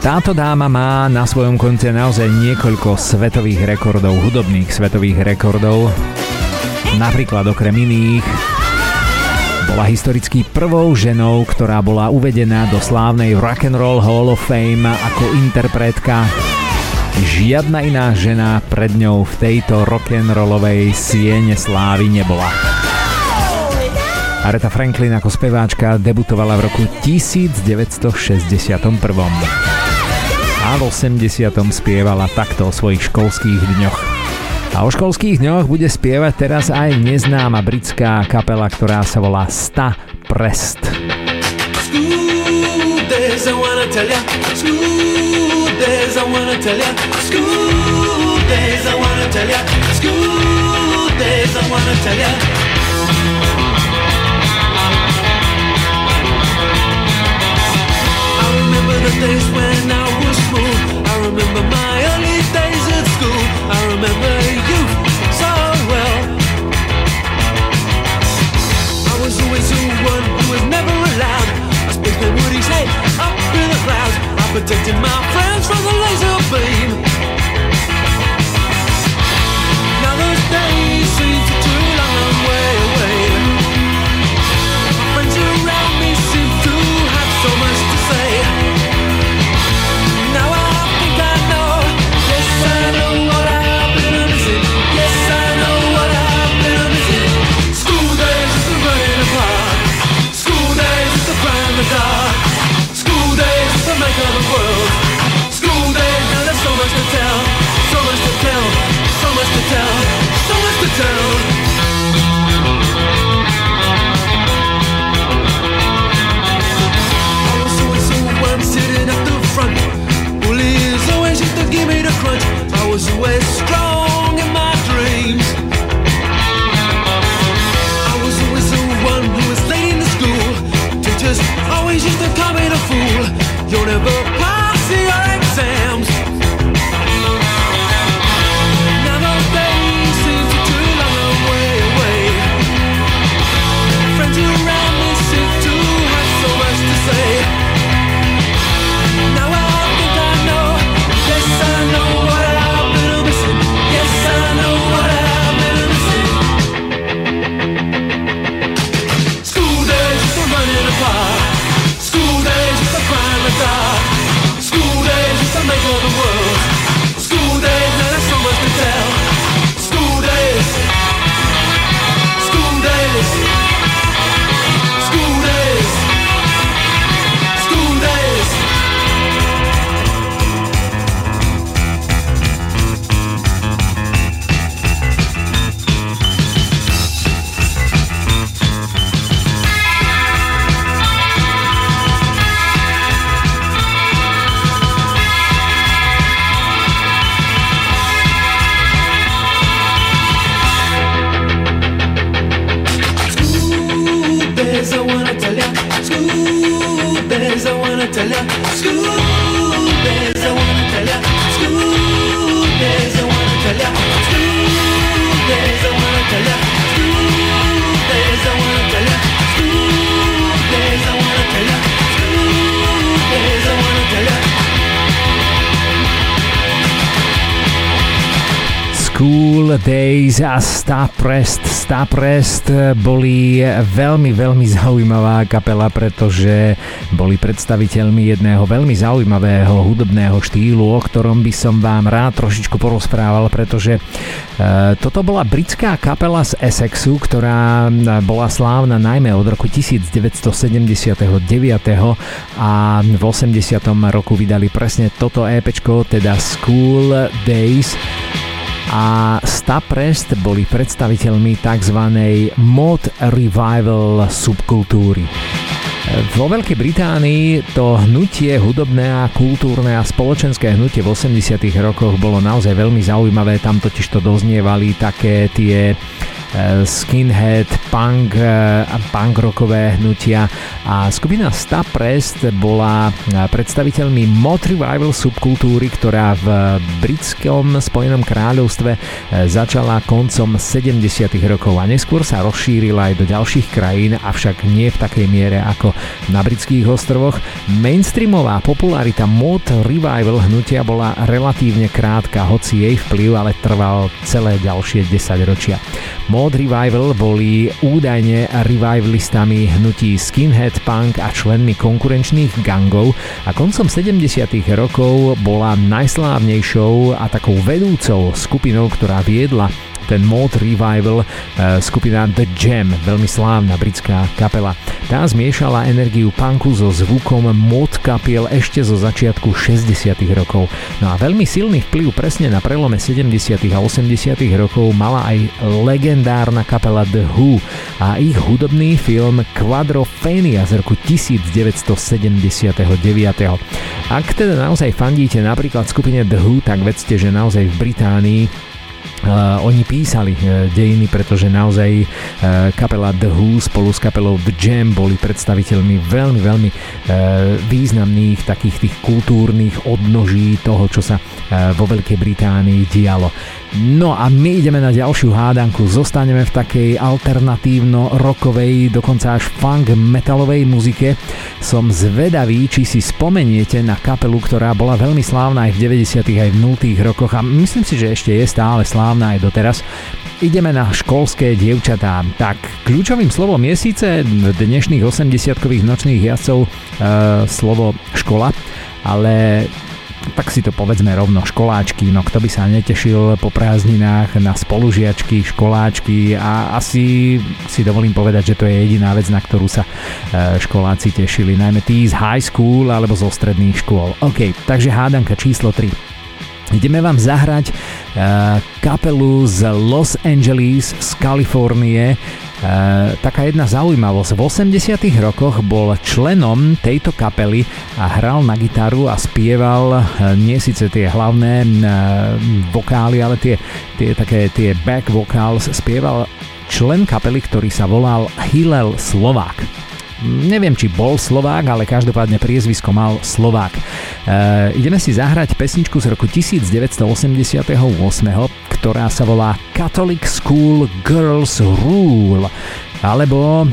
Speaker 4: Táto dáma má na svojom konte naozaj niekoľko svetových rekordov, hudobných svetových rekordov. Napríklad okrem iných bola historicky prvou ženou, ktorá bola uvedená do slávnej Rock and Roll Hall of Fame ako interpretka. Žiadna iná žena pred ňou v tejto rock'n'rollovej siene slávy nebola. Aretha Franklin ako speváčka debutovala v roku 1961 a v 80. spievala takto o svojich školských dňoch. A o školských dňoch bude spievať teraz aj neznáma britská kapela, ktorá sa volá Sta Prest. Days when I remember my early days at school. I remember you so well. I was always the one who was never allowed. I spent my Woody's head up in the clouds. I protected my friends from the laser beam. Now those days seem Days a Staprest. Staprest boli veľmi, veľmi zaujímavá kapela, pretože boli predstaviteľmi jedného veľmi zaujímavého hudobného štýlu, o ktorom by som vám rád trošičku porozprával, pretože e, toto bola britská kapela z Essexu, ktorá bola slávna najmä od roku 1979 a v 80. roku vydali presne toto EPčko, teda School Days a Staprest boli predstaviteľmi tzv. mod revival subkultúry. Vo Veľkej Británii to hnutie hudobné a kultúrne a spoločenské hnutie v 80 rokoch bolo naozaj veľmi zaujímavé, tam totiž to doznievali také tie
Speaker 1: skinhead, punk a punk rockové hnutia a skupina Staprest bola predstaviteľmi Mod Revival subkultúry, ktorá v britskom Spojenom kráľovstve začala koncom 70. rokov a neskôr sa rozšírila aj do ďalších krajín, avšak nie v takej miere ako na britských ostrovoch. Mainstreamová popularita Mod Revival hnutia bola relatívne krátka, hoci jej vplyv ale trval celé ďalšie 10 ročia. Mod Revival boli údajne revivalistami hnutí skinhead punk a členmi konkurenčných gangov a koncom 70. rokov bola najslávnejšou a takou vedúcou skupinou, ktorá viedla ten mod revival eh, skupina The Jam, veľmi slávna britská kapela. Tá zmiešala energiu punku so zvukom mod kapiel ešte zo začiatku 60 rokov. No a veľmi silný vplyv presne na prelome 70 a 80 rokov mala aj legendárna kapela The Who a ich hudobný film Quadrophenia z roku 1979. Ak teda naozaj fandíte napríklad skupine The Who, tak vedzte, že naozaj v Británii Uh, oni písali uh, dejiny, pretože naozaj uh, kapela The Who spolu s kapelou The Jam boli predstaviteľmi veľmi, veľmi uh, významných takých tých kultúrnych odnoží toho, čo sa vo Veľkej Británii dialo. No a my ideme na ďalšiu hádanku. Zostaneme v takej alternatívno-rokovej, dokonca až funk metalovej muzike. Som zvedavý, či si spomeniete na kapelu, ktorá bola veľmi slávna aj v 90. aj v 0. rokoch a myslím si, že ešte je stále slávna aj doteraz. Ideme na školské dievčatá. Tak, kľúčovým slovom je síce dnešných 80-kových nočných jazdcov e, slovo škola, ale tak si to povedzme rovno školáčky, no kto by sa netešil po prázdninách na spolužiačky, školáčky a asi si dovolím povedať, že to je jediná vec, na ktorú sa e, školáci tešili, najmä tí z high school alebo zo stredných škôl. OK, takže hádanka číslo 3. Ideme vám zahrať uh, kapelu z Los Angeles z Kalifornie, E, taká jedna zaujímavosť. V 80 rokoch bol členom tejto kapely a hral na gitaru a spieval e, nie síce tie hlavné e, vokály, ale tie, tie také tie back vocals spieval člen kapely, ktorý sa volal Hillel Slovák. Neviem, či bol Slovák, ale každopádne priezvisko mal Slovák. E, ideme si zahrať pesničku z roku 1988, ktorá sa volá Catholic School Girls Rule alebo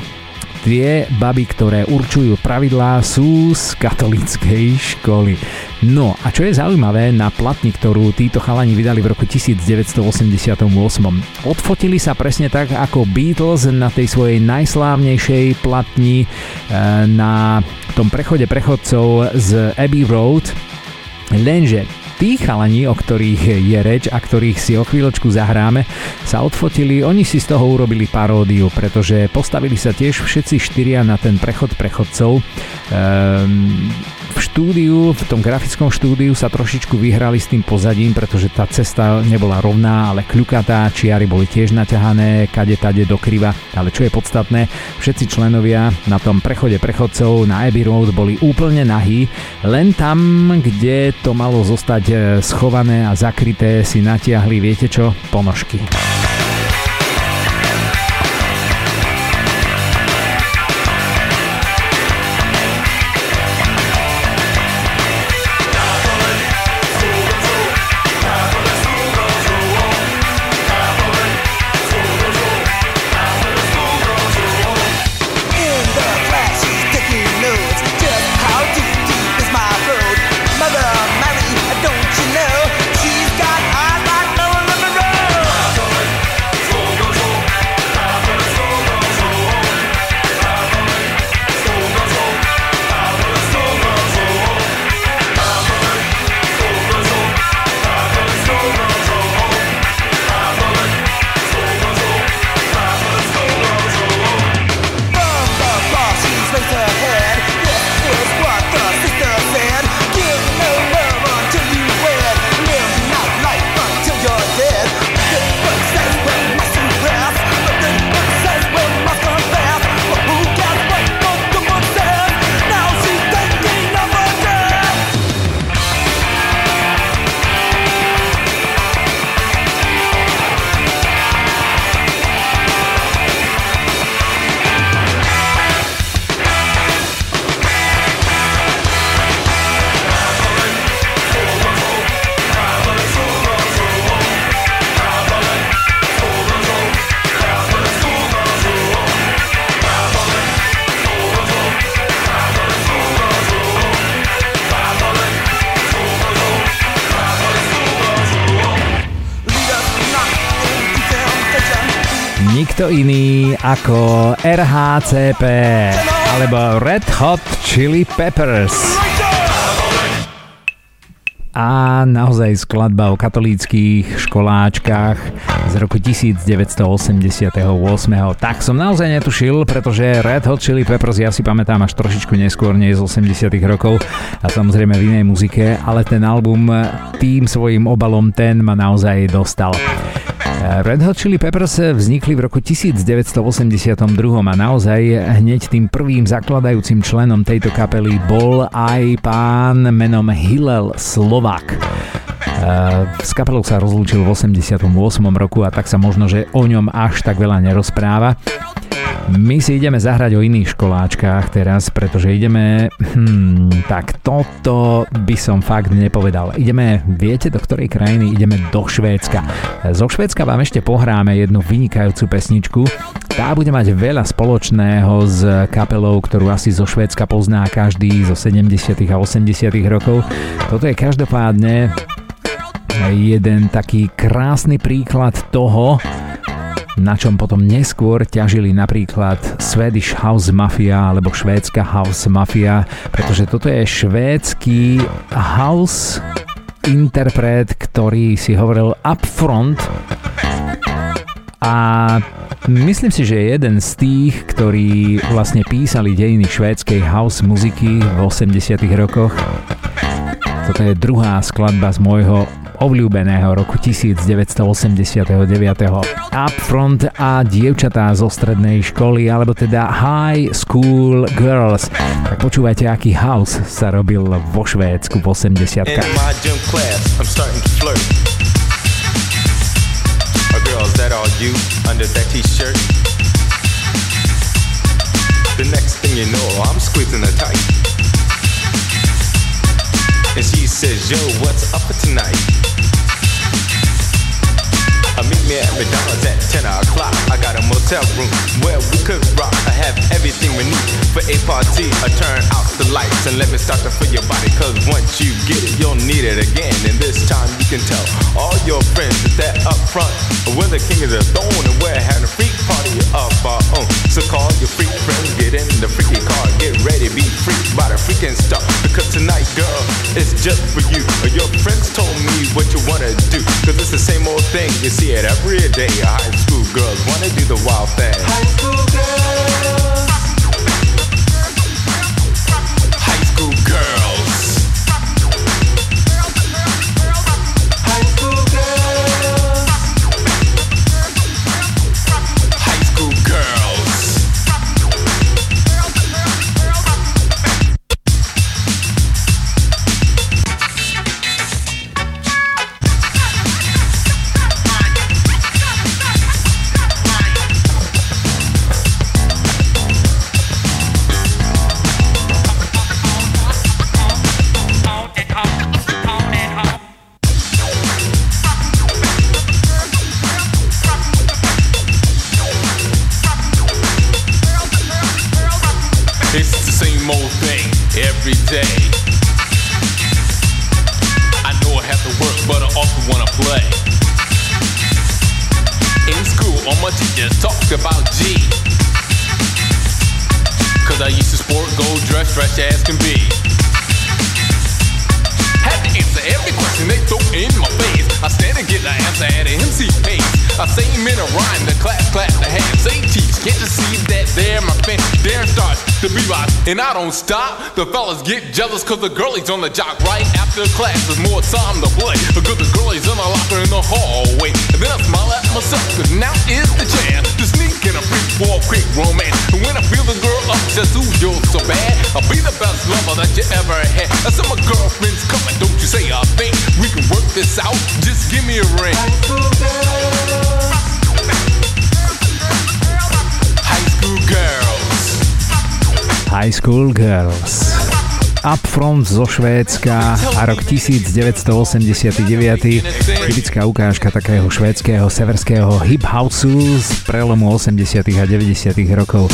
Speaker 1: Tie baby, ktoré určujú pravidlá, sú z katolíckej školy. No a čo je zaujímavé, na platni, ktorú títo chalani vydali v roku 1988, odfotili sa presne tak ako Beatles na tej svojej najslávnejšej platni eh, na tom prechode prechodcov z Abbey Road, lenže tí chalani, o ktorých je reč a ktorých si o chvíľočku zahráme, sa odfotili, oni si z toho urobili paródiu, pretože postavili sa tiež všetci štyria na ten prechod prechodcov. Ehm, v štúdiu, v tom grafickom štúdiu sa trošičku vyhrali s tým pozadím, pretože tá cesta nebola rovná, ale kľukatá, čiary boli tiež naťahané, kade tade do kriva, ale čo je podstatné, všetci členovia na tom prechode prechodcov na Abbey Road boli úplne nahí, len tam, kde to malo zostať eh, schované a zakryté, si natiahli, viete čo, ponožky. Iný ako RHCP alebo Red Hot Chili Peppers a naozaj skladba o katolíckých školáčkach z roku 1988. Tak som naozaj netušil, pretože Red Hot Chili Peppers ja si pamätám až trošičku neskôr, nie z 80 rokov a samozrejme v inej muzike, ale ten album tým svojim obalom ten ma naozaj dostal. Red Hot Chili Peppers vznikli v roku 1982 a naozaj hneď tým prvým zakladajúcim členom tejto kapely bol aj pán menom Hillel Slovak. S kapelou sa rozlúčil v 88. roku a tak sa možno, že o ňom až tak veľa nerozpráva. My si ideme zahrať o iných školáčkách teraz, pretože ideme... Hmm, tak toto by som fakt nepovedal. Ideme, viete do ktorej krajiny? Ideme do Švédska. Zo Švédska vám ešte pohráme jednu vynikajúcu pesničku. Tá bude mať veľa spoločného s kapelou, ktorú asi zo Švédska pozná každý zo 70. a 80. rokov. Toto je každopádne jeden taký krásny príklad toho, na čom potom neskôr ťažili napríklad Swedish House Mafia alebo švédska House Mafia, pretože toto je švédsky house interpret, ktorý si hovoril upfront a myslím si, že je jeden z tých, ktorí vlastne písali dejiny švédskej house muziky v 80 rokoch. Toto je druhá skladba z môjho obľúbeného roku 1989. Upfront a dievčatá zo strednej školy, alebo teda High School Girls. Tak počúvajte, aký house sa robil vo Švédsku v 80 that are you under that t-shirt? The next thing you know, I'm squeezing her tight. And she says, yo, what's up for tonight? Uh, meet me at McDonald's at 10 o'clock. I got a motel room where we could rock. I have everything we need for a party. I turn out the lights and let me start to fill your body. Cause once you get it, you'll need it again. And this time you can tell all your friends that they're up front we're the king of the throne and we're having a freak party of our own. So call your freak friends, get in the freaky car, get ready, be freaked by the freaking stuff. Because tonight, girl, it's just for you. Your friends told me what you wanna do. Cause it's the same old thing you see it every day. High school girls wanna do the wild thing. High school girls.
Speaker 5: Cause the girlies on the jock right after class. There's more time to play. Because the girlies in the locker in the hallway. And then I smile at myself cause now is the chance to sneak in a freak for a quick romance. And when I feel the girl upsets who you're so bad, I'll be the best lover that you ever had. I said my girlfriend's coming, don't you say a thing. We can work this out, just give me a ring. High school girl. High school girl.
Speaker 1: High School Girls. Upfront zo Švédska a rok 1989. Typická ukážka takého švédskeho severského hip houseu z prelomu 80. a 90. rokov.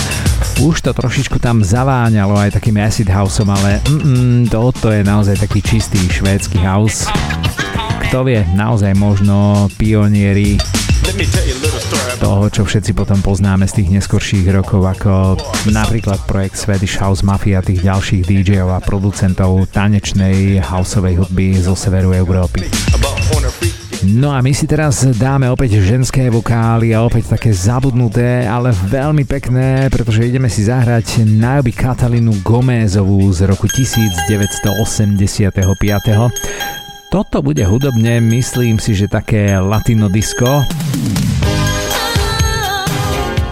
Speaker 1: Už to trošičku tam zaváňalo aj takým acid houseom, ale mm, toto je naozaj taký čistý švédsky house. Kto vie, naozaj možno pionieri toho, čo všetci potom poznáme z tých neskorších rokov, ako napríklad projekt Swedish House Mafia tých ďalších DJov a producentov tanečnej houseovej hudby zo severu Európy. No a my si teraz dáme opäť ženské vokály a opäť také zabudnuté, ale veľmi pekné, pretože ideme si zahrať Naomi Katalinu Gomezovú z roku 1985. Toto bude hudobne, myslím si, že také latino disco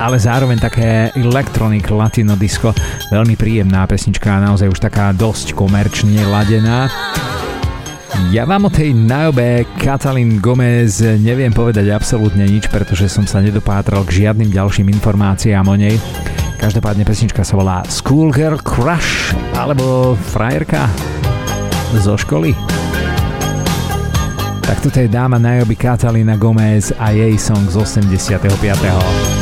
Speaker 1: ale zároveň také electronic latino disco. Veľmi príjemná pesnička, naozaj už taká dosť komerčne ladená. Ja vám o tej Naobe Katalin Gomez neviem povedať absolútne nič, pretože som sa nedopátral k žiadnym ďalším informáciám o nej. Každopádne pesnička sa volá Schoolgirl Crush alebo Frajerka zo školy. Tak toto je dáma Naobi Katalina Gomez a jej song z 85.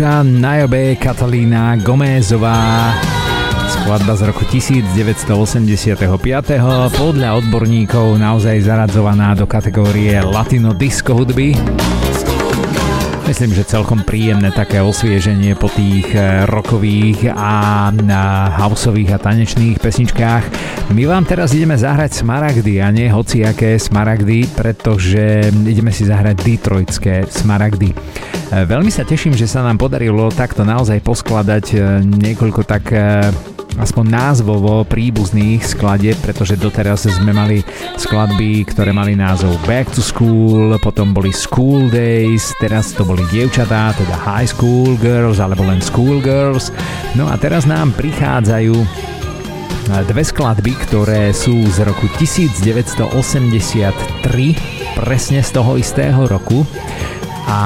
Speaker 1: Crush Najobe Katalína Gomezová skladba z roku 1985. Podľa odborníkov naozaj zaradzovaná do kategórie Latino disco hudby. Myslím, že celkom príjemné také osvieženie po tých eh, rokových a houseových a tanečných pesničkách. My vám teraz ideme zahrať Smaragdy a nie hociaké Smaragdy, pretože ideme si zahrať Detroitské Smaragdy. Eh, veľmi sa teším, že sa nám podarilo takto naozaj poskladať eh, niekoľko tak aspoň názvovo príbuzných skladieb, pretože doteraz sme mali skladby, ktoré mali názov Back to School, potom boli School Days, teraz to boli dievčatá, teda High School Girls alebo len School Girls. No a teraz nám prichádzajú dve skladby, ktoré sú z roku 1983, presne z toho istého roku. A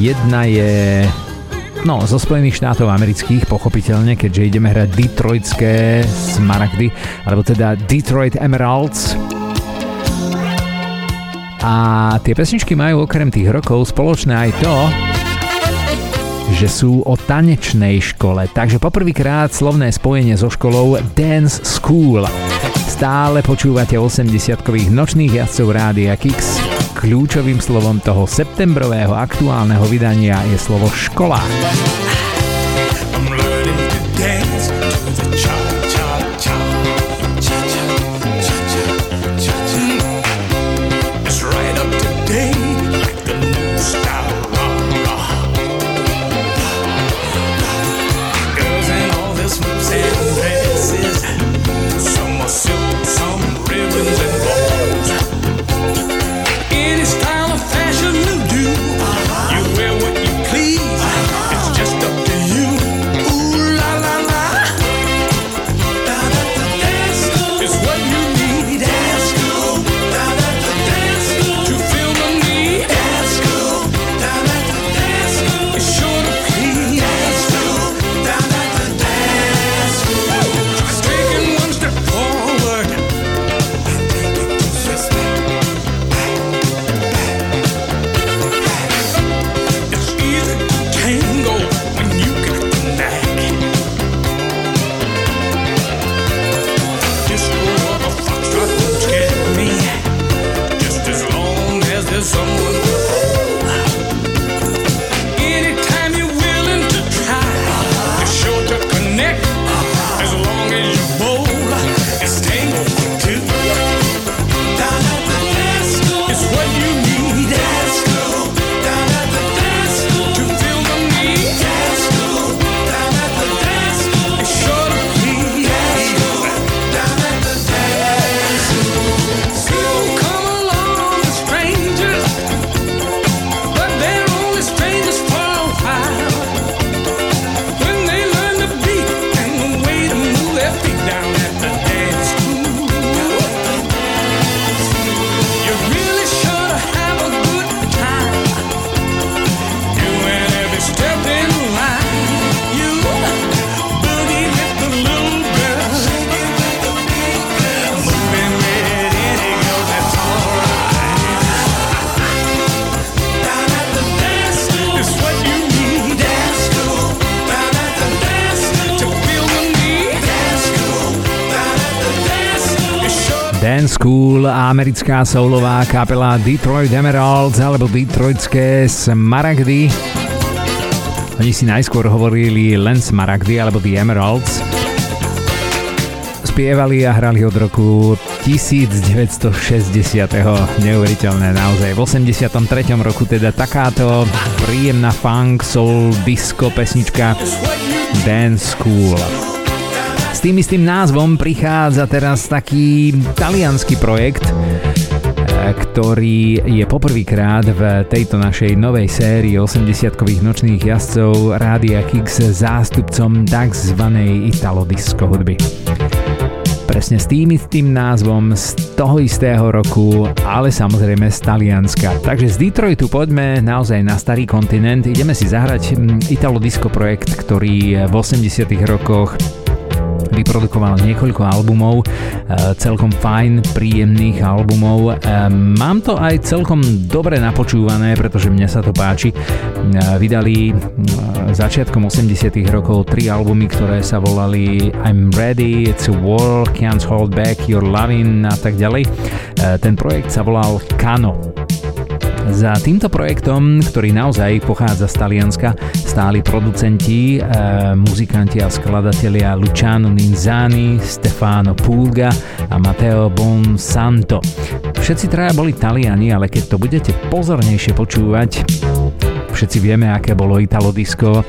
Speaker 1: jedna je No, zo Spojených štátov amerických, pochopiteľne, keďže ideme hrať Detroitské smaragdy, alebo teda Detroit Emeralds. A tie pesničky majú okrem tých rokov spoločné aj to, že sú o tanečnej škole. Takže poprvýkrát slovné spojenie so školou Dance School. Stále počúvate 80-kových nočných jazdcov Rádia Kix. Kľúčovým slovom toho septembrového aktuálneho vydania je slovo škola. Americká soulová kapela Detroit Emeralds alebo Detroitské Smaragdy. Oni si najskôr hovorili len Smaragdy alebo The Emeralds. Spievali a hrali od roku 1960. Neuveriteľné naozaj. V 83. roku teda takáto príjemná funk, soul, disco pesnička Dance School tým istým názvom prichádza teraz taký talianský projekt, e, ktorý je poprvýkrát v tejto našej novej sérii 80-kových nočných jazdcov Rádia Kix zástupcom tzv. Italo-disco hudby. Presne s tým istým názvom z toho istého roku, ale samozrejme z Talianska. Takže z Detroitu poďme naozaj na starý kontinent. Ideme si zahrať Italo Disco projekt, ktorý v 80 rokoch vyprodukoval niekoľko albumov, celkom fajn, príjemných albumov. Mám to aj celkom dobre napočúvané, pretože mne sa to páči. Vydali začiatkom 80 rokov tri albumy, ktoré sa volali I'm Ready, It's a War, Can't Hold Back Your Loving a tak ďalej. Ten projekt sa volal Kano. Za týmto projektom, ktorý naozaj pochádza z Talianska, stáli producenti, e, muzikanti a skladatelia Luciano Ninzani, Stefano Pulga a Matteo Bonsanto. Všetci traja boli Taliani, ale keď to budete pozornejšie počúvať, všetci vieme, aké bolo Italo Disco, e,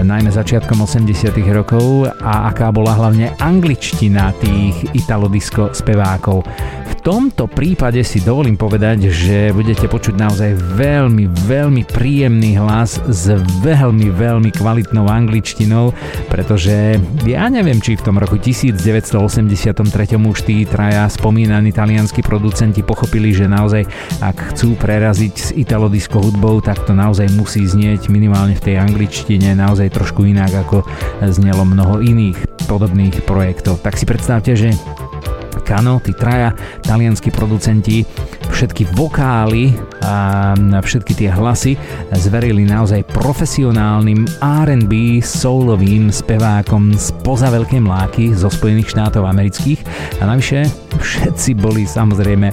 Speaker 1: najmä začiatkom 80 rokov a aká bola hlavne angličtina tých Italo Disco spevákov tomto prípade si dovolím povedať, že budete počuť naozaj veľmi, veľmi príjemný hlas s veľmi, veľmi kvalitnou angličtinou, pretože ja neviem, či v tom roku 1983 už tí traja spomínaní talianskí producenti pochopili, že naozaj ak chcú preraziť s italodisco hudbou, tak to naozaj musí znieť minimálne v tej angličtine naozaj trošku inak, ako znelo mnoho iných podobných projektov. Tak si predstavte, že Kano, tí traja talianskí producenti, všetky vokály a všetky tie hlasy zverili naozaj profesionálnym R&B soulovým spevákom z poza mláky zo Spojených štátov amerických a navyše všetci boli samozrejme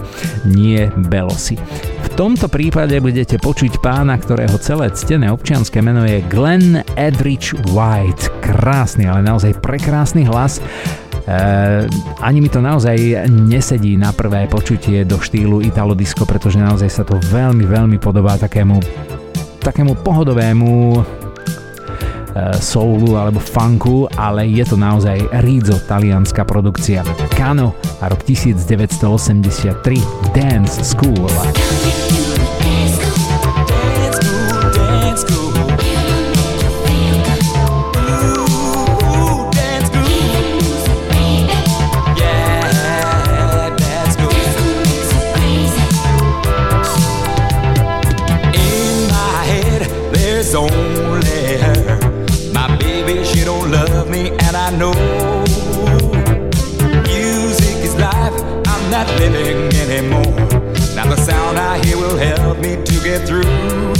Speaker 1: nie belosi. V tomto prípade budete počuť pána, ktorého celé ctené občianské meno je Glenn Edrich White. Krásny, ale naozaj prekrásny hlas ani mi to naozaj nesedí na prvé počutie do štýlu Italo Disco, pretože naozaj sa to veľmi, veľmi podobá takému, takému pohodovému eh, soulu alebo funku, ale je to naozaj rídzo talianská produkcia. Kano a rok 1983 Dance School. Get through.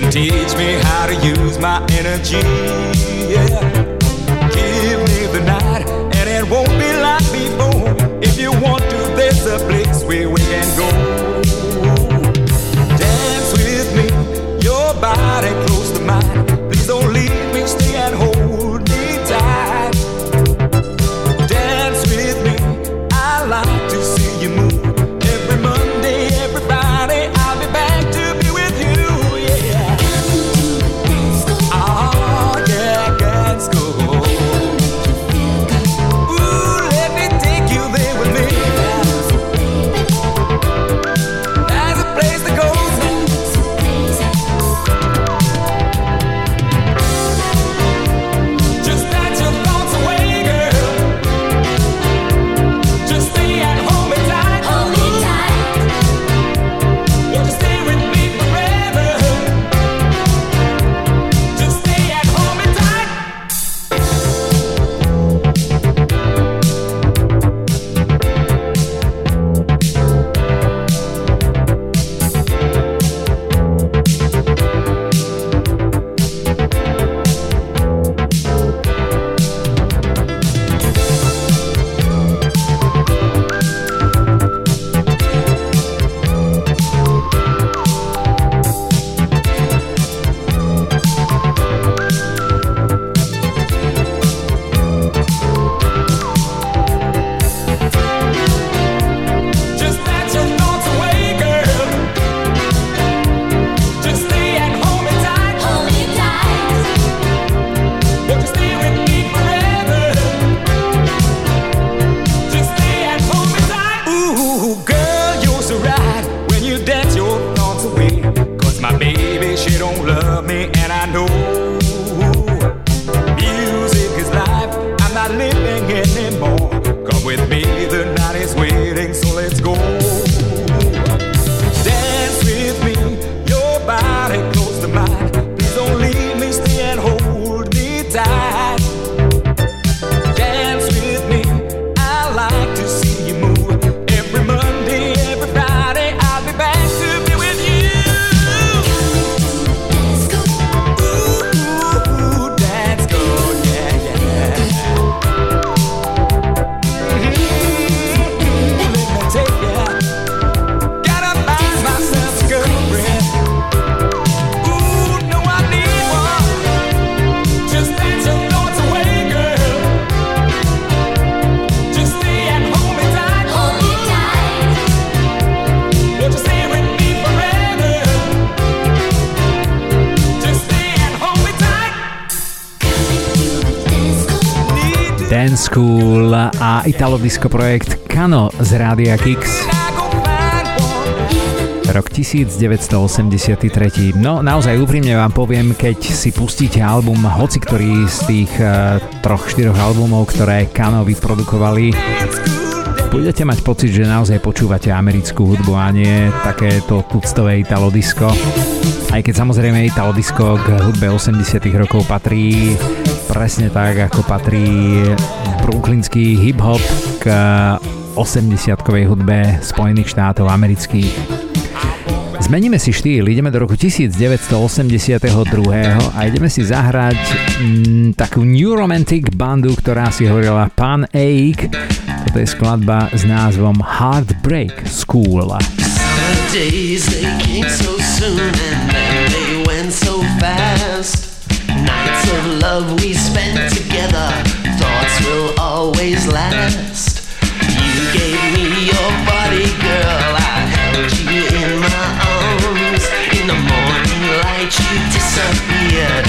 Speaker 1: Can teach me how to use my energy. Yeah. Give me the night, and it won't be like before. If you want to, there's a place where we can go. Dance with me, your body a Italo Disco projekt Kano z Rádia Kix. Rok 1983. No naozaj úprimne vám poviem, keď si pustíte album hoci ktorý z tých uh, troch, štyroch albumov, ktoré Kano vyprodukovali, budete mať pocit, že naozaj počúvate americkú hudbu a nie takéto tuctové Italo Disco. Aj keď samozrejme Italo Disco k hudbe 80 rokov patrí presne tak, ako patrí brooklynský hip-hop k 80-kovej hudbe Spojených štátov amerických. Zmeníme si štýl, ideme do roku 1982 a ideme si zahrať m, takú New Romantic bandu, ktorá si hovorila Pan Ache. Toto je skladba s názvom Heartbreak School. Days they came so soon and they went so fast Nights of love we spent together, thoughts will always last. You gave me your body, girl, I held you in my arms. In the morning light, you disappeared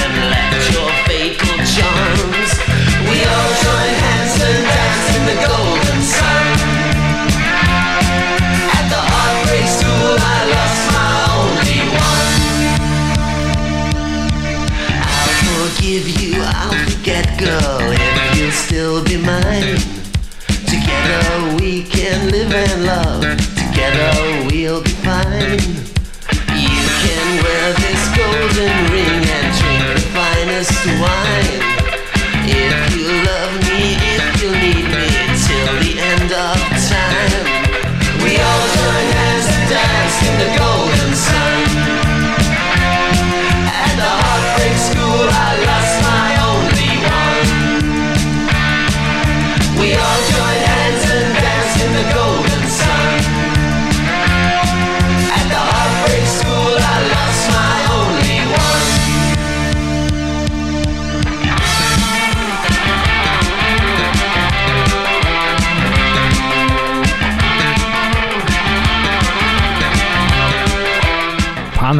Speaker 1: girl, if you'll still be mine. Together we can live and love, together we'll be fine. You can wear this golden ring and drink the finest wine.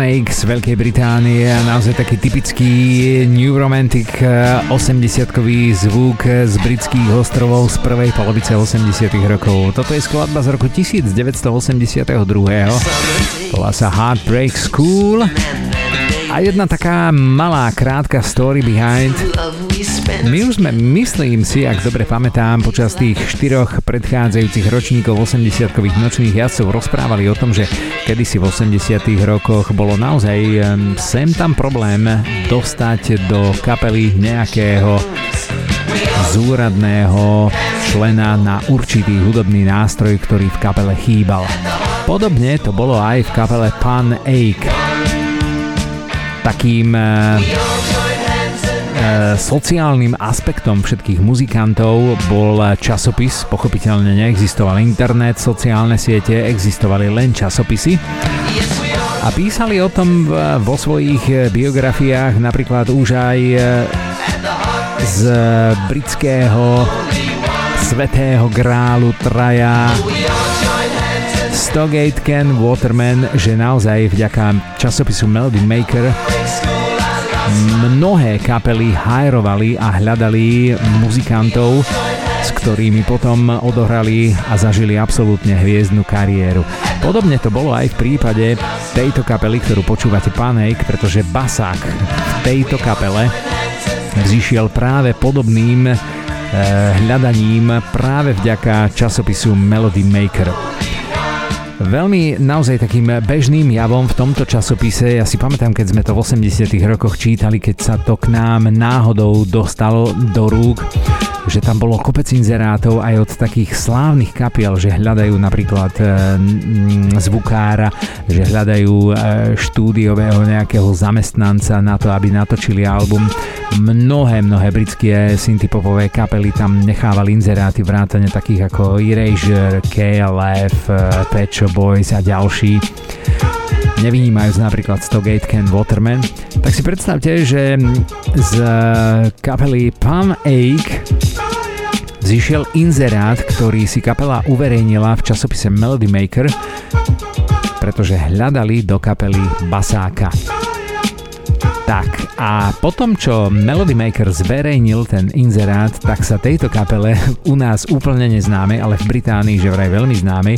Speaker 1: Panake z Veľkej Británie, naozaj taký typický New Romantic 80-kový eh, zvuk z britských ostrovov z prvej polovice 80 rokov. Toto je skladba z roku 1982. Volá sa Heartbreak School. A jedna taká malá, krátka story behind. My už sme, myslím si, ak dobre pamätám, počas tých štyroch predchádzajúcich ročníkov 80-kových nočných jazdcov rozprávali o tom, že kedysi v 80 rokoch bolo naozaj sem tam problém dostať do kapely nejakého zúradného člena na určitý hudobný nástroj, ktorý v kapele chýbal. Podobne to bolo aj v kapele Pan Ake takým e, sociálnym aspektom všetkých muzikantov bol časopis, pochopiteľne neexistoval internet, sociálne siete, existovali len časopisy. A písali o tom vo svojich biografiách napríklad už aj z britského svetého grálu traja Stogate Ken Waterman, že naozaj vďaka časopisu Melody Maker mnohé kapely hajrovali a hľadali muzikantov, s ktorými potom odohrali a zažili absolútne hviezdnu kariéru. Podobne to bolo aj v prípade tejto kapely, ktorú počúvate Panek, pretože basák v tejto kapele vzýšiel práve podobným eh, hľadaním práve vďaka časopisu Melody Maker. Veľmi naozaj takým bežným javom v tomto časopise, ja si pamätám, keď sme to v 80 rokoch čítali, keď sa to k nám náhodou dostalo do rúk, že tam bolo kopec inzerátov aj od takých slávnych kapiel, že hľadajú napríklad e, zvukára, že hľadajú e, štúdiového nejakého zamestnanca na to, aby natočili album. Mnohé, mnohé britské synthpopové kapely tam nechávali inzeráty vrátane takých ako Erasure, KLF, e, Pet Shop Boys a ďalší nevynímajúc napríklad Stogate Ken Waterman, tak si predstavte, že z kapely Palm Ache zišiel inzerát, ktorý si kapela uverejnila v časopise Melody Maker, pretože hľadali do kapely basáka. Tak a potom, čo Melody Maker zverejnil ten inzerát, tak sa tejto kapele u nás úplne neznáme, ale v Británii že vraj veľmi známy,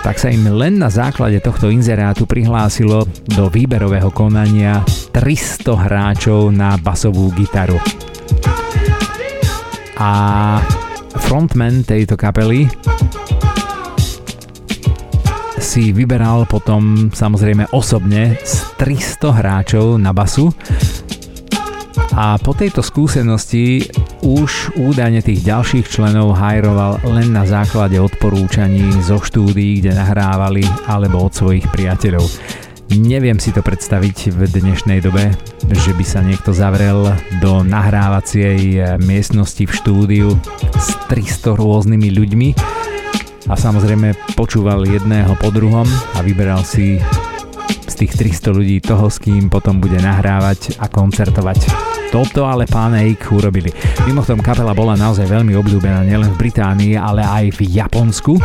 Speaker 1: tak sa im len na základe tohto inzerátu prihlásilo do výberového konania 300 hráčov na basovú gitaru. A frontman tejto kapely si vyberal potom samozrejme osobne z 300 hráčov na basu a po tejto skúsenosti už údajne tých ďalších členov hajroval len na základe odporúčaní zo štúdií, kde nahrávali alebo od svojich priateľov. Neviem si to predstaviť v dnešnej dobe, že by sa niekto zavrel do nahrávacej miestnosti v štúdiu s 300 rôznymi ľuďmi a samozrejme počúval jedného po druhom a vyberal si z tých 300 ľudí toho, s kým potom bude nahrávať a koncertovať. Toto ale pán Eik urobili. Mimochodom kapela bola naozaj veľmi obľúbená nielen v Británii, ale aj v Japonsku.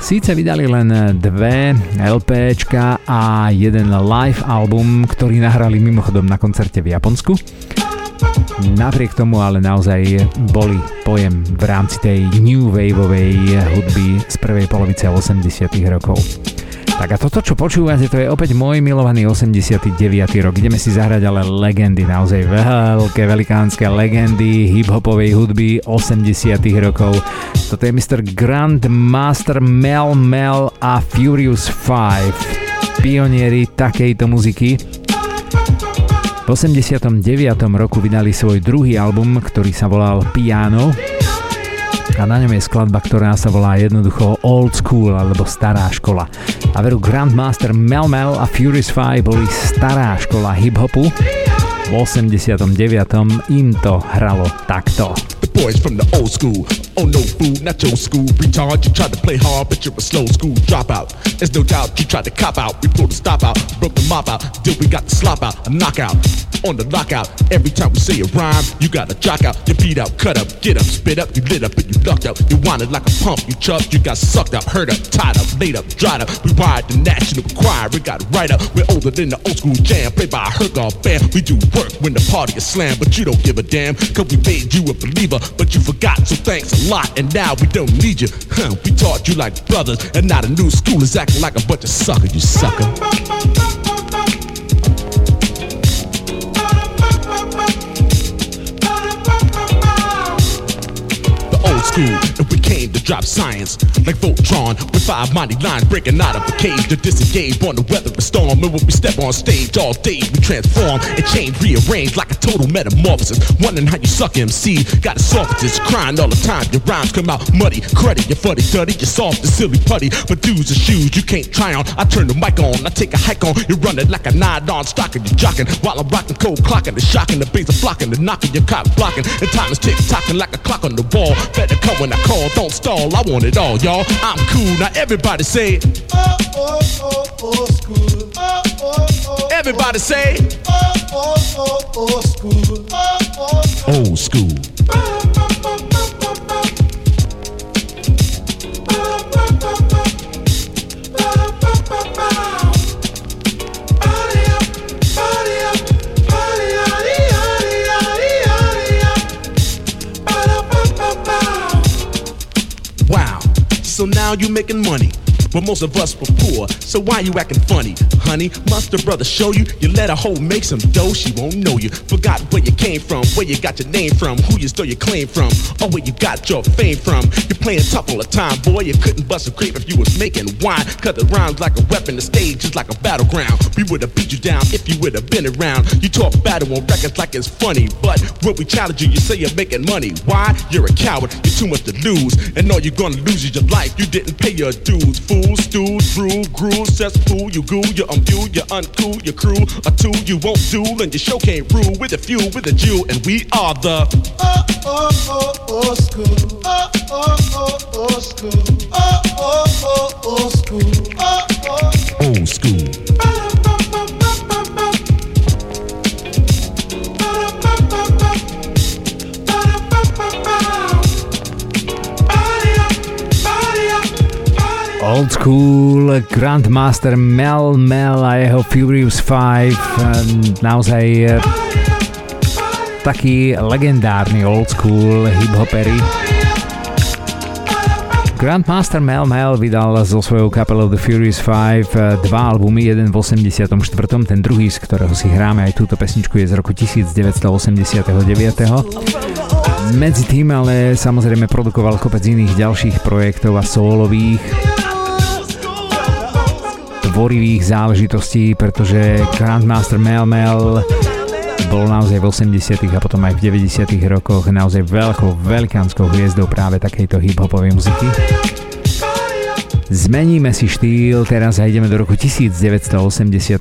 Speaker 1: Síce vydali len dve LPčka a jeden live album, ktorý nahrali mimochodom na koncerte v Japonsku. Napriek tomu ale naozaj boli pojem v rámci tej new waveovej hudby z prvej polovice 80 rokov. Tak a toto, čo počúvate, to je opäť môj milovaný 89. rok. Ideme si zahrať ale legendy, naozaj veľké, velikánske legendy hip-hopovej hudby 80 rokov. Toto je Mr. Grand Master Mel Mel a Furious 5. Pionieri takejto muziky. V 89. roku vydali svoj druhý album, ktorý sa volal Piano a na ňom je skladba, ktorá sa volá jednoducho Old School alebo Stará škola. A veru Grandmaster Mel Mel a Furious 5 boli stará škola hip-hopu. V 89. im to hralo takto.
Speaker 6: Boys from the old school. Oh no, fool, not your school. Retard, you tried to play hard, but you're a slow school dropout. There's no doubt you tried to cop out. We pulled the stop out, broke the mop out, till we got the slop out, a knockout. On the lockout, every time we say a rhyme, you got a jock out, you beat out, cut up, get up, spit up, you lit up, and you ducked up. You wanted like a pump, you chubbed, you got sucked up, hurt up, tied up, laid up, dried up. We wired the national choir, we got right up. We're older than the old school jam, played by a Hergar band. We do work when the party is slammed, but you don't give a damn, cause we made you a believer but you forgot, so thanks a lot. And now we don't need you. Huh, we taught you like brothers, and now the new school is acting like a bunch of suckers, you sucker. The old school came to drop science like Voltron with five mighty lines breaking out of the cage to disengage on the weather of storm. And when we step on stage all day, we transform and change, rearrange like a total metamorphosis. Wondering how you suck MC, got a softest crying all the time. Your rhymes come out muddy, credit you're funny, dirty, you're soft and silly putty. But dudes and shoes you can't try on. I turn the mic on, I take a hike on. You run it like a nine-on stocking, you jocking while I'm rocking cold clocking, the shocking, the bass are blocking, the knocking, your cop blocking, and time is tick tocking like a clock on the wall. Better come when I call, don't stall. I want it all, y'all. I'm cool. Now everybody say, oh, oh, oh, oh, school. Oh, oh, oh, everybody say, oh, oh, oh, oh, school. Oh, oh, oh. Old school. So now you making money but most of us were poor. So why you acting funny, honey? Must a brother show you? You let a hoe make some dough, she won't know you. Forgot where you came from, where you got your name from, who you stole your claim from, or where you got your fame from. You're playing tough all the time, boy. You couldn't bust a grape if you was making wine. Cut the rhymes like a weapon, the stage is like a battleground. We would have beat you down if you would have been around. You talk battle on records like it's funny, but when we challenge you, you say you're making money. Why? You're a coward, you're too much to lose, and all you're gonna lose is your life. You didn't pay your dues, fool fool, stew, drew, grew, cesspool, you goo, you umbue, you uncool, your crew, a two, you won't do, and your show can't rule with a few, with a Jew, and we are the oh, oh, oh, oh, school, oh, oh, oh, oh, school, oh, oh, oh, oh, school, oh, oh, old school.
Speaker 1: Old School, Grandmaster Mel Mel a jeho Furious 5, naozaj eh, taký legendárny old school hip-hopery. Grandmaster Mel Mel vydal so svojou kapelou The Furious 5 eh, dva albumy, jeden v 84. Ten druhý, z ktorého si hráme aj túto pesničku, je z roku 1989. Medzi tým ale samozrejme produkoval kopec iných ďalších projektov a solových tvorivých záležitostí, pretože Grandmaster Mel Mel bol naozaj v 80 a potom aj v 90 rokoch naozaj veľkou, veľkánskou hviezdou práve takejto hip-hopovej muziky. Zmeníme si štýl teraz ideme do roku 1985.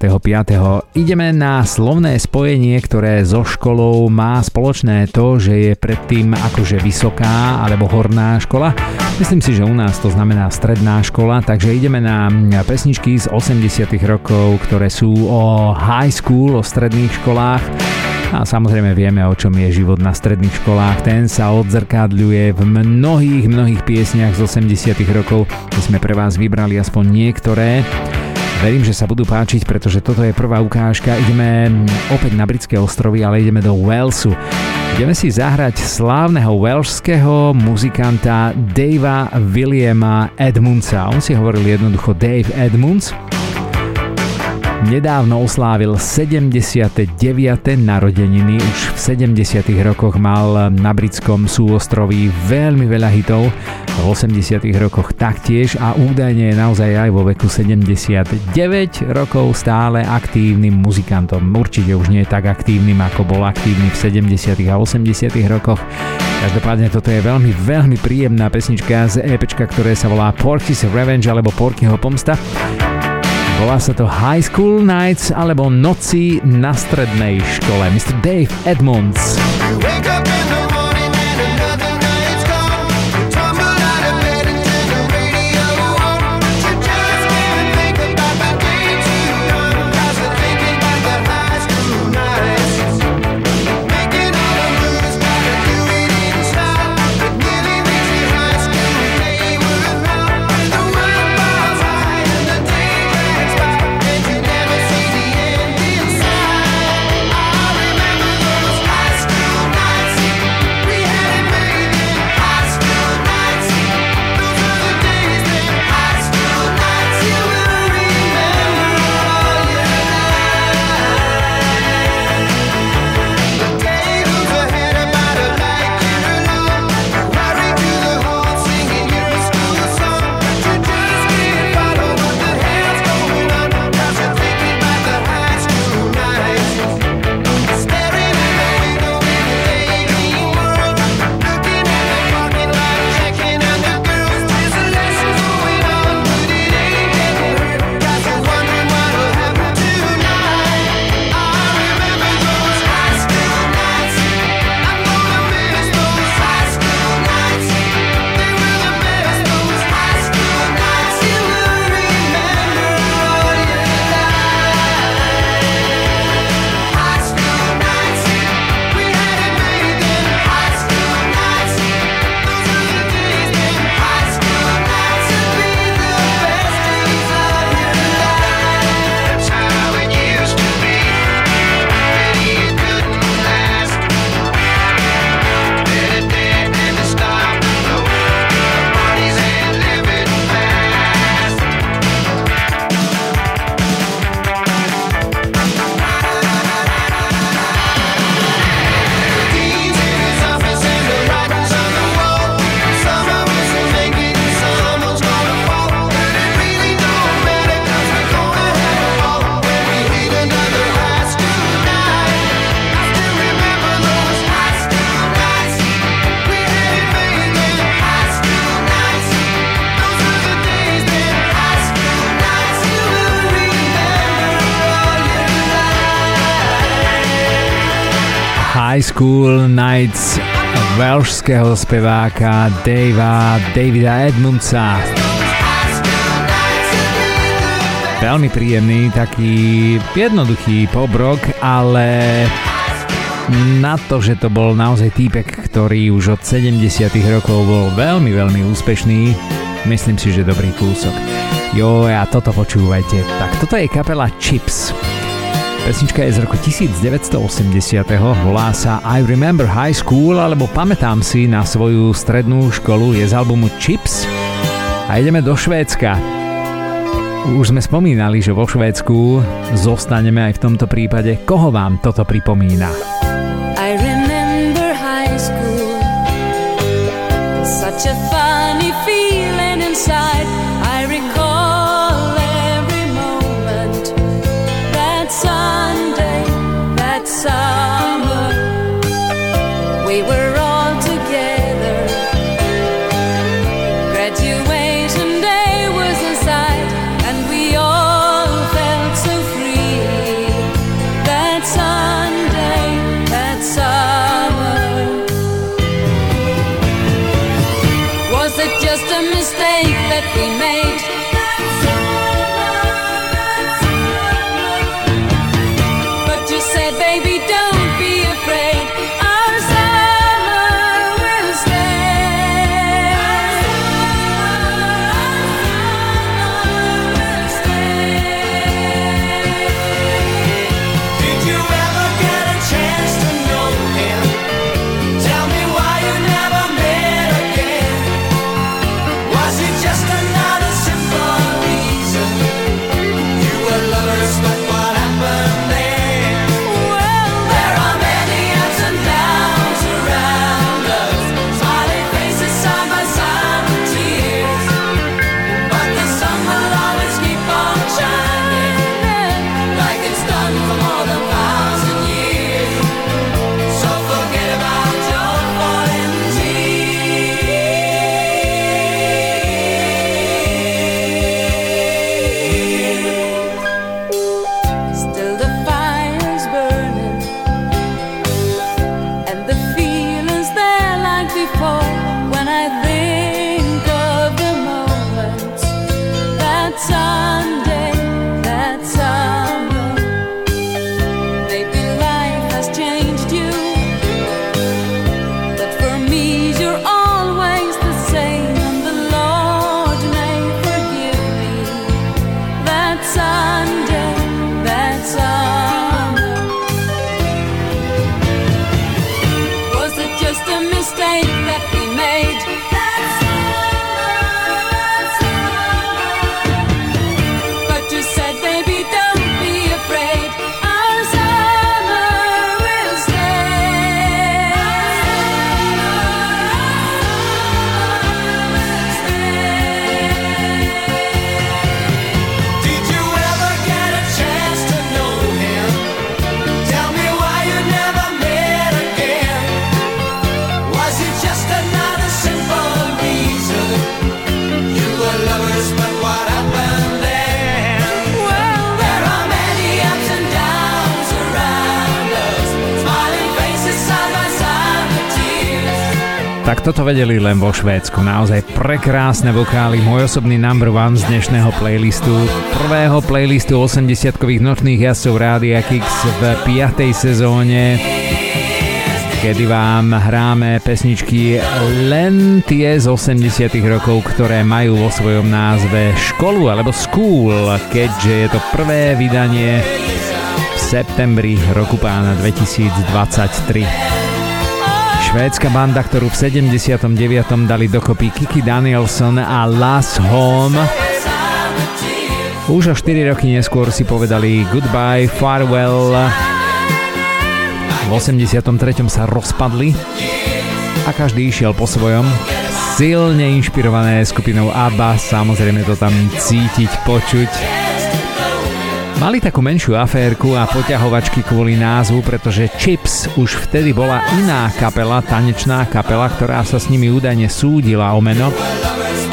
Speaker 1: Ideme na slovné spojenie, ktoré so školou má spoločné to, že je predtým akože vysoká alebo horná škola. Myslím si, že u nás to znamená stredná škola, takže ideme na pesničky z 80 rokov, ktoré sú o high school, o stredných školách. A samozrejme vieme, o čom je život na stredných školách. Ten sa odzrkadľuje v mnohých, mnohých piesniach z 80 rokov. My sme pre vás vybrali aspoň niektoré. Verím, že sa budú páčiť, pretože toto je prvá ukážka. Ideme opäť na britské ostrovy, ale ideme do Walesu. Ideme si zahrať slávneho welshského muzikanta Davea Williama Edmundsa. On si hovoril jednoducho Dave Edmunds nedávno oslávil 79. narodeniny. Už v 70. rokoch mal na britskom súostroví veľmi veľa hitov, v 80. rokoch taktiež a údajne je naozaj aj vo veku 79 rokov stále aktívnym muzikantom. Určite už nie je tak aktívnym, ako bol aktívny v 70. a 80. rokoch. Každopádne toto je veľmi, veľmi príjemná pesnička z EPčka, ktoré sa volá Porky's Revenge alebo Porkyho pomsta. Volá sa to High School Nights alebo Noci na strednej škole. Mr. Dave Edmonds. Wake up School Nights velšského speváka Davea, Davida Edmundsa. Veľmi príjemný, taký jednoduchý pobrok, ale na to, že to bol naozaj týpek, ktorý už od 70 rokov bol veľmi, veľmi úspešný, Myslím si, že dobrý kúsok. Jo, a toto počúvajte. Tak toto je kapela Chips. Pesnička je z roku 1980. Volá sa I Remember High School alebo Pamätám si na svoju strednú školu. Je z albumu Chips. A ideme do Švédska. Už sme spomínali, že vo Švédsku zostaneme aj v tomto prípade. Koho vám toto pripomína? baby. Tak toto vedeli len vo Švédsku. Naozaj prekrásne vokály, môj osobný number one z dnešného playlistu. Prvého playlistu 80-kových nočných jazdcov Rádia Kix v 5. sezóne kedy vám hráme pesničky len tie z 80 rokov, ktoré majú vo svojom názve školu alebo school, keďže je to prvé vydanie v septembri roku pána 2023 švédska banda, ktorú v 79. dali dokopy Kiki Danielson a Last Home. Už o 4 roky neskôr si povedali Goodbye, Farewell. V 83. sa rozpadli a každý išiel po svojom. Silne inšpirované skupinou ABBA, samozrejme to tam cítiť, počuť. Mali takú menšiu aférku a poťahovačky kvôli názvu, pretože Chips už vtedy bola iná kapela, tanečná kapela, ktorá sa s nimi údajne súdila o meno.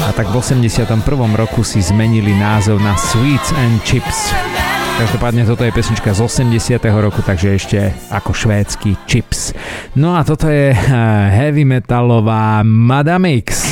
Speaker 1: A tak v 81. roku si zmenili názov na Sweets and Chips. Každopádne toto je pesnička z 80. roku, takže ešte ako švédsky Chips. No a toto je eh, heavy metalová Madame X.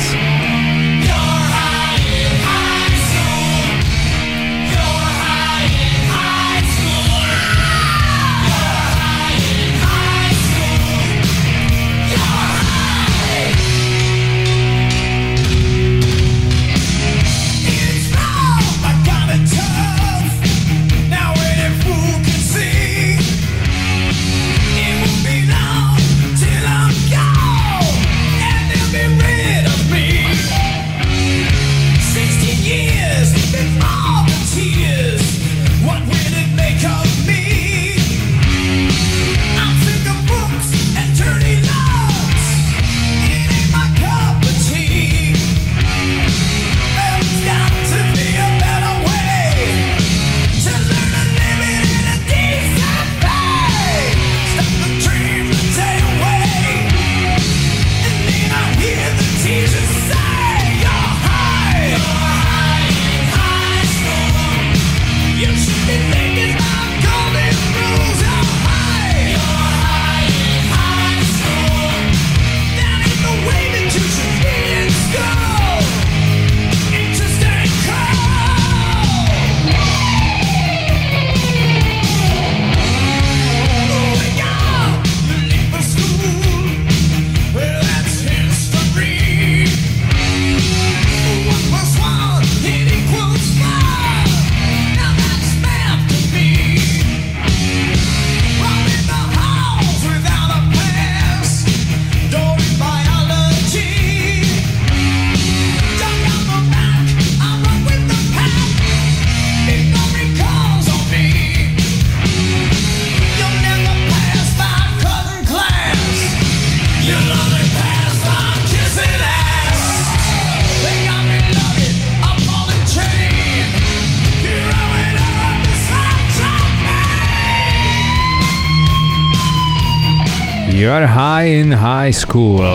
Speaker 1: high in high school.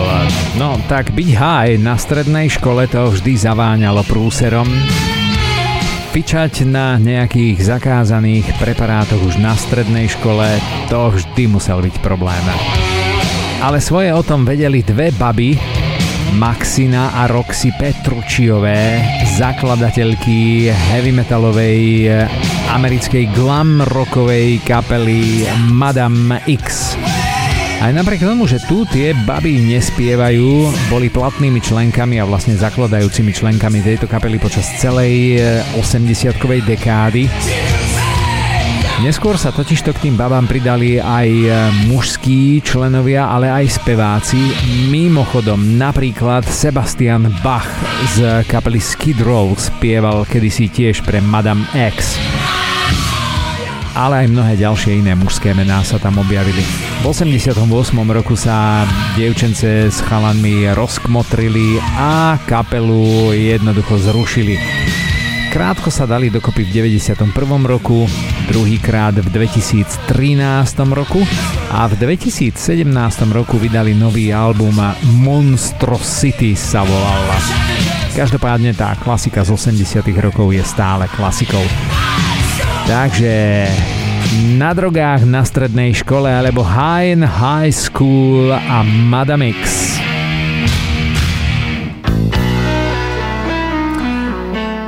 Speaker 1: No, tak byť high na strednej škole to vždy zaváňalo prúserom. Fičať na nejakých zakázaných preparátoch už na strednej škole to vždy musel byť problém. Ale svoje o tom vedeli dve baby, Maxina a Roxy Petručiové, zakladateľky heavy metalovej americkej glam rockovej kapely Madame X. Aj napriek tomu, že tu tie baby nespievajú, boli platnými členkami a vlastne zakladajúcimi členkami tejto kapely počas celej 80-kovej eh, dekády. Neskôr sa totižto k tým babám pridali aj eh, mužskí členovia, ale aj speváci. Mimochodom, napríklad Sebastian Bach z kapely Skid Row spieval kedysi tiež pre Madame X ale aj mnohé ďalšie iné mužské mená sa tam objavili. V 88. roku sa dievčence s chalanmi rozkmotrili a kapelu jednoducho zrušili. Krátko sa dali dokopy v 91. roku, druhýkrát v 2013 roku a v 2017 roku vydali nový album Monstrosity sa volala. Každopádne tá klasika z 80 rokov je stále klasikou. Takže na drogách na strednej škole alebo High in High School a Madame X.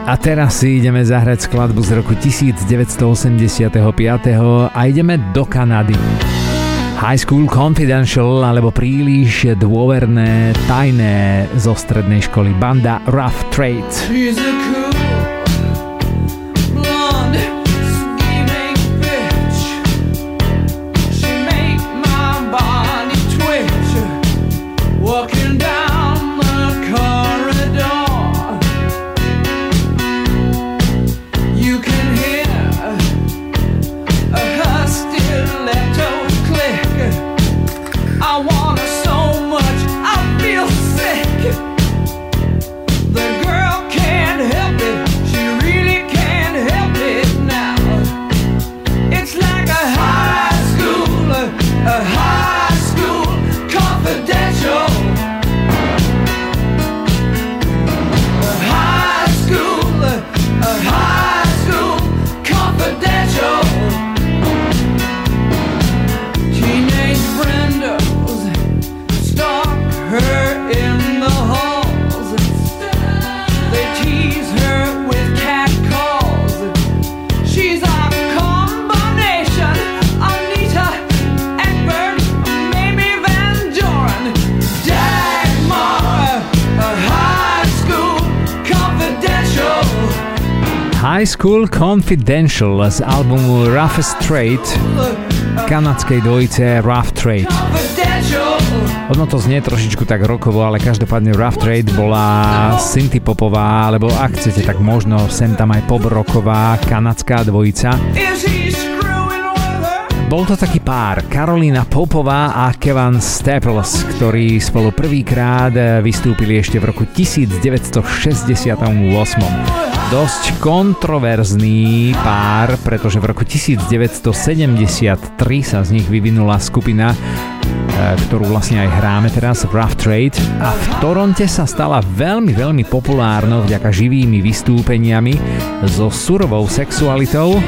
Speaker 1: A teraz si ideme zahrať skladbu z roku 1985 a ideme do Kanady. High School Confidential alebo príliš dôverné, tajné zo strednej školy banda Rough Trade. School Confidential z albumu Roughest Trade kanadskej dvojice Rough Trade. Ono to znie trošičku tak rokovo, ale každopádne Rough Trade bola synthpopová, alebo ak chcete, tak možno sem tam aj pop rocková kanadská dvojica. Bol to taký pár, Karolina Popová a Kevin Staples, ktorí spolu prvýkrát vystúpili ešte v roku 1968 dosť kontroverzný pár, pretože v roku 1973 sa z nich vyvinula skupina, e, ktorú vlastne aj hráme teraz, Rough Trade a v Toronte sa stala veľmi, veľmi populárnou vďaka živými vystúpeniami so surovou sexualitou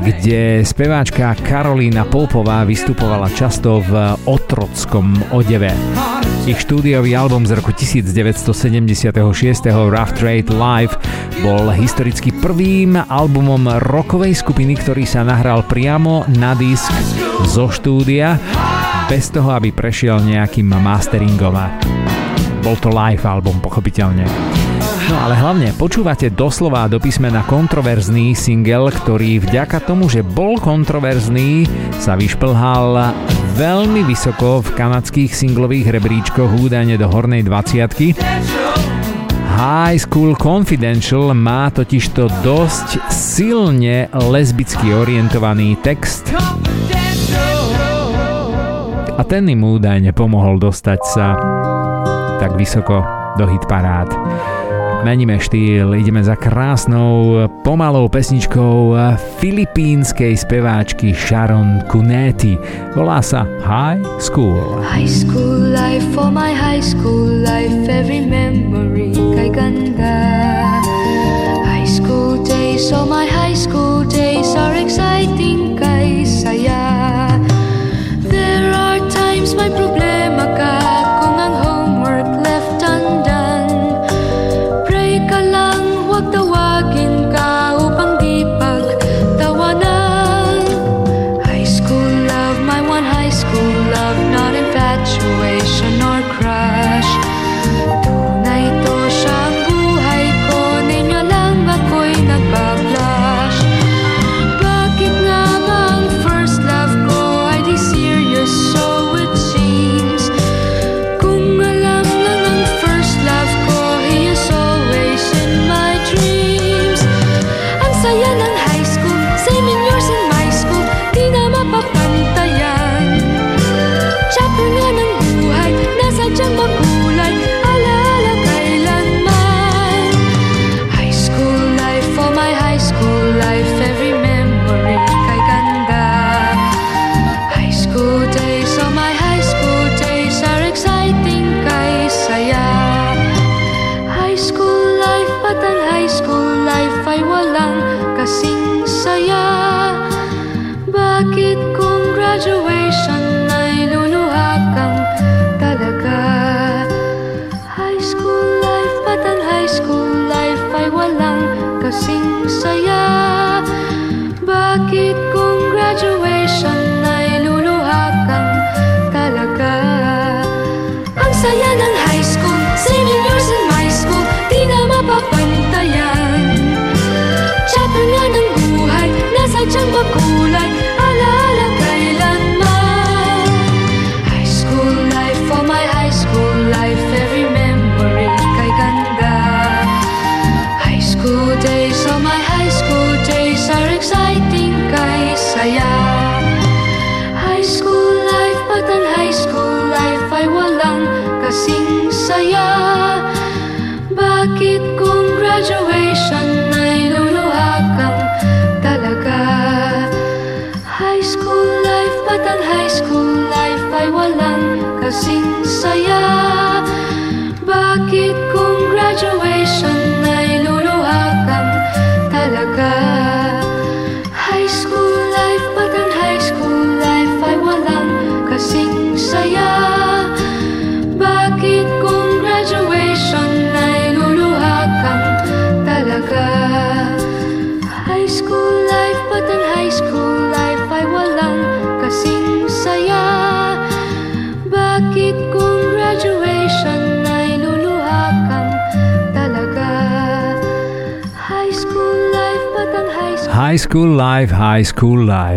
Speaker 1: kde speváčka Karolína Polpová vystupovala často v otrockom odeve. Ich štúdiový album z roku 1976 Rough Trade Live bol historicky prvým albumom rokovej skupiny, ktorý sa nahral priamo na disk zo štúdia bez toho, aby prešiel nejakým masteringom. Bol to live album, pochopiteľne. No ale hlavne počúvate doslova do písmena kontroverzný single, ktorý vďaka tomu, že bol kontroverzný, sa vyšplhal veľmi vysoko v kanadských singlových rebríčkoch údajne do hornej 20 High School Confidential má totižto dosť silne lesbicky orientovaný text a ten im údajne pomohol dostať sa tak vysoko do hitparád. Meníme štýl, ideme za krásnou, pomalou pesničkou filipínskej speváčky Sharon Kuneti. Volá sa High School.
Speaker 7: High school life, for my high school life, every memory kay ganda. High school days, so my high school days are exciting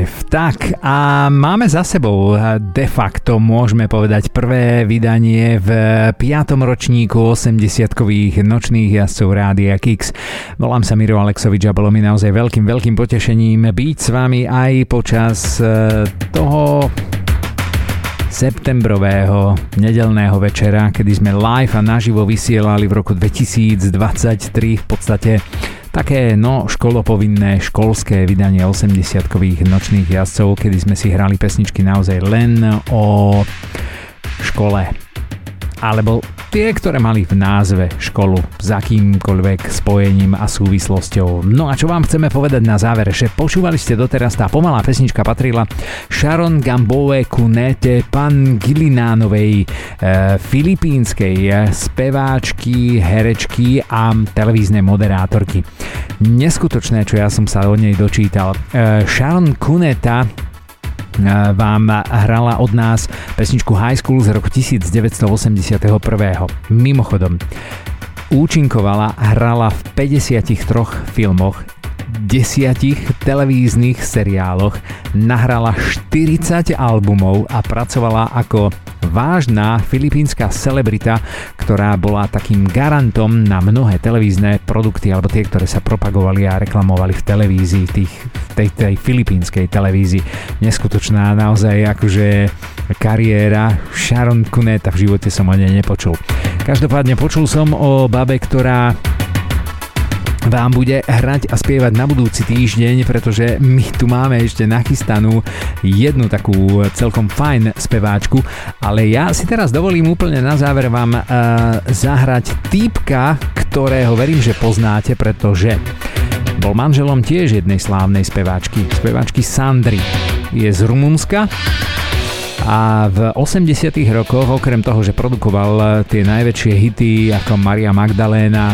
Speaker 7: Life.
Speaker 1: Tak a máme za sebou eh, de facto, môžeme povedať, prvé vydanie v 5. ročníku 80-kových nočných jazdcov Rádia Kix. Volám sa Miro Alexovič a bolo mi naozaj veľkým, veľkým potešením byť s vami aj počas eh, toho septembrového nedelného večera, kedy sme live a naživo vysielali v roku 2023 v podstate také no školopovinné školské vydanie 80-kových nočných jazdcov, kedy sme si hrali pesničky naozaj len o škole alebo tie, ktoré mali v názve školu s akýmkoľvek spojením a súvislosťou. No a čo vám chceme povedať na záver, že počúvali ste doteraz, tá pomalá pesnička patrila Sharon Gamboe Kunete Pangilinánovej, e, filipínskej speváčky, herečky a televíznej moderátorky. Neskutočné, čo ja som sa od nej dočítal. E, Sharon Kuneta vám hrala od nás pesničku High School z roku 1981. Mimochodom, účinkovala, hrala v 53 filmoch, desiatich televíznych seriáloch, nahrala 40 albumov a pracovala ako vážna filipínska celebrita, ktorá bola takým garantom na mnohé televízne produkty alebo tie, ktoré sa propagovali a reklamovali v televízii, tých, tej, tej filipínskej televízii. Neskutočná naozaj akože kariéra Sharon Kuneta, v živote som o nepočul. Každopádne počul som o babe, ktorá vám bude hrať a spievať na budúci týždeň, pretože my tu máme ešte nachystanú jednu takú celkom fajn speváčku, ale ja si teraz dovolím úplne na záver vám uh, zahrať týpka, ktorého verím, že poznáte, pretože bol manželom tiež jednej slávnej speváčky, speváčky Sandry. Je z Rumunska a v 80 rokoch, okrem toho, že produkoval tie najväčšie hity ako Maria Magdalena,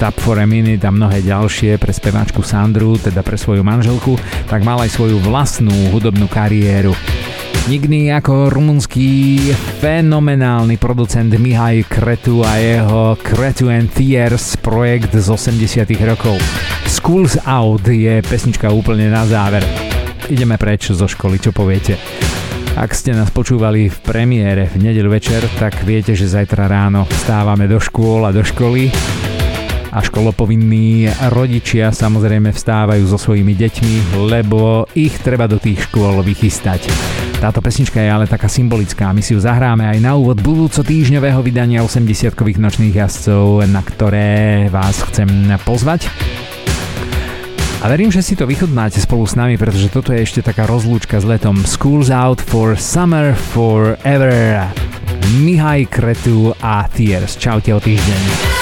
Speaker 1: Stop for a Minute a mnohé ďalšie pre speváčku Sandru, teda pre svoju manželku, tak mal aj svoju vlastnú hudobnú kariéru. Nikdy ako rumunský fenomenálny producent Mihaj Kretu a jeho Kretu and Tears projekt z 80 rokov. Schools Out je pesnička úplne na záver. Ideme preč zo školy, čo poviete? Ak ste nás počúvali v premiére v nedeľu večer, tak viete, že zajtra ráno vstávame do škôl a do školy a školopovinní rodičia samozrejme vstávajú so svojimi deťmi, lebo ich treba do tých škôl vychystať. Táto pesnička je ale taká symbolická, my si ju zahráme aj na úvod budúco týždňového vydania 80-kových nočných jazdcov, na ktoré vás chcem pozvať. A verím, že si to vychodnáte spolu s nami, pretože toto je ešte taká rozlúčka s letom Schools Out for Summer Forever. Mihaj Kretu a Tears. Čaute o týždeň.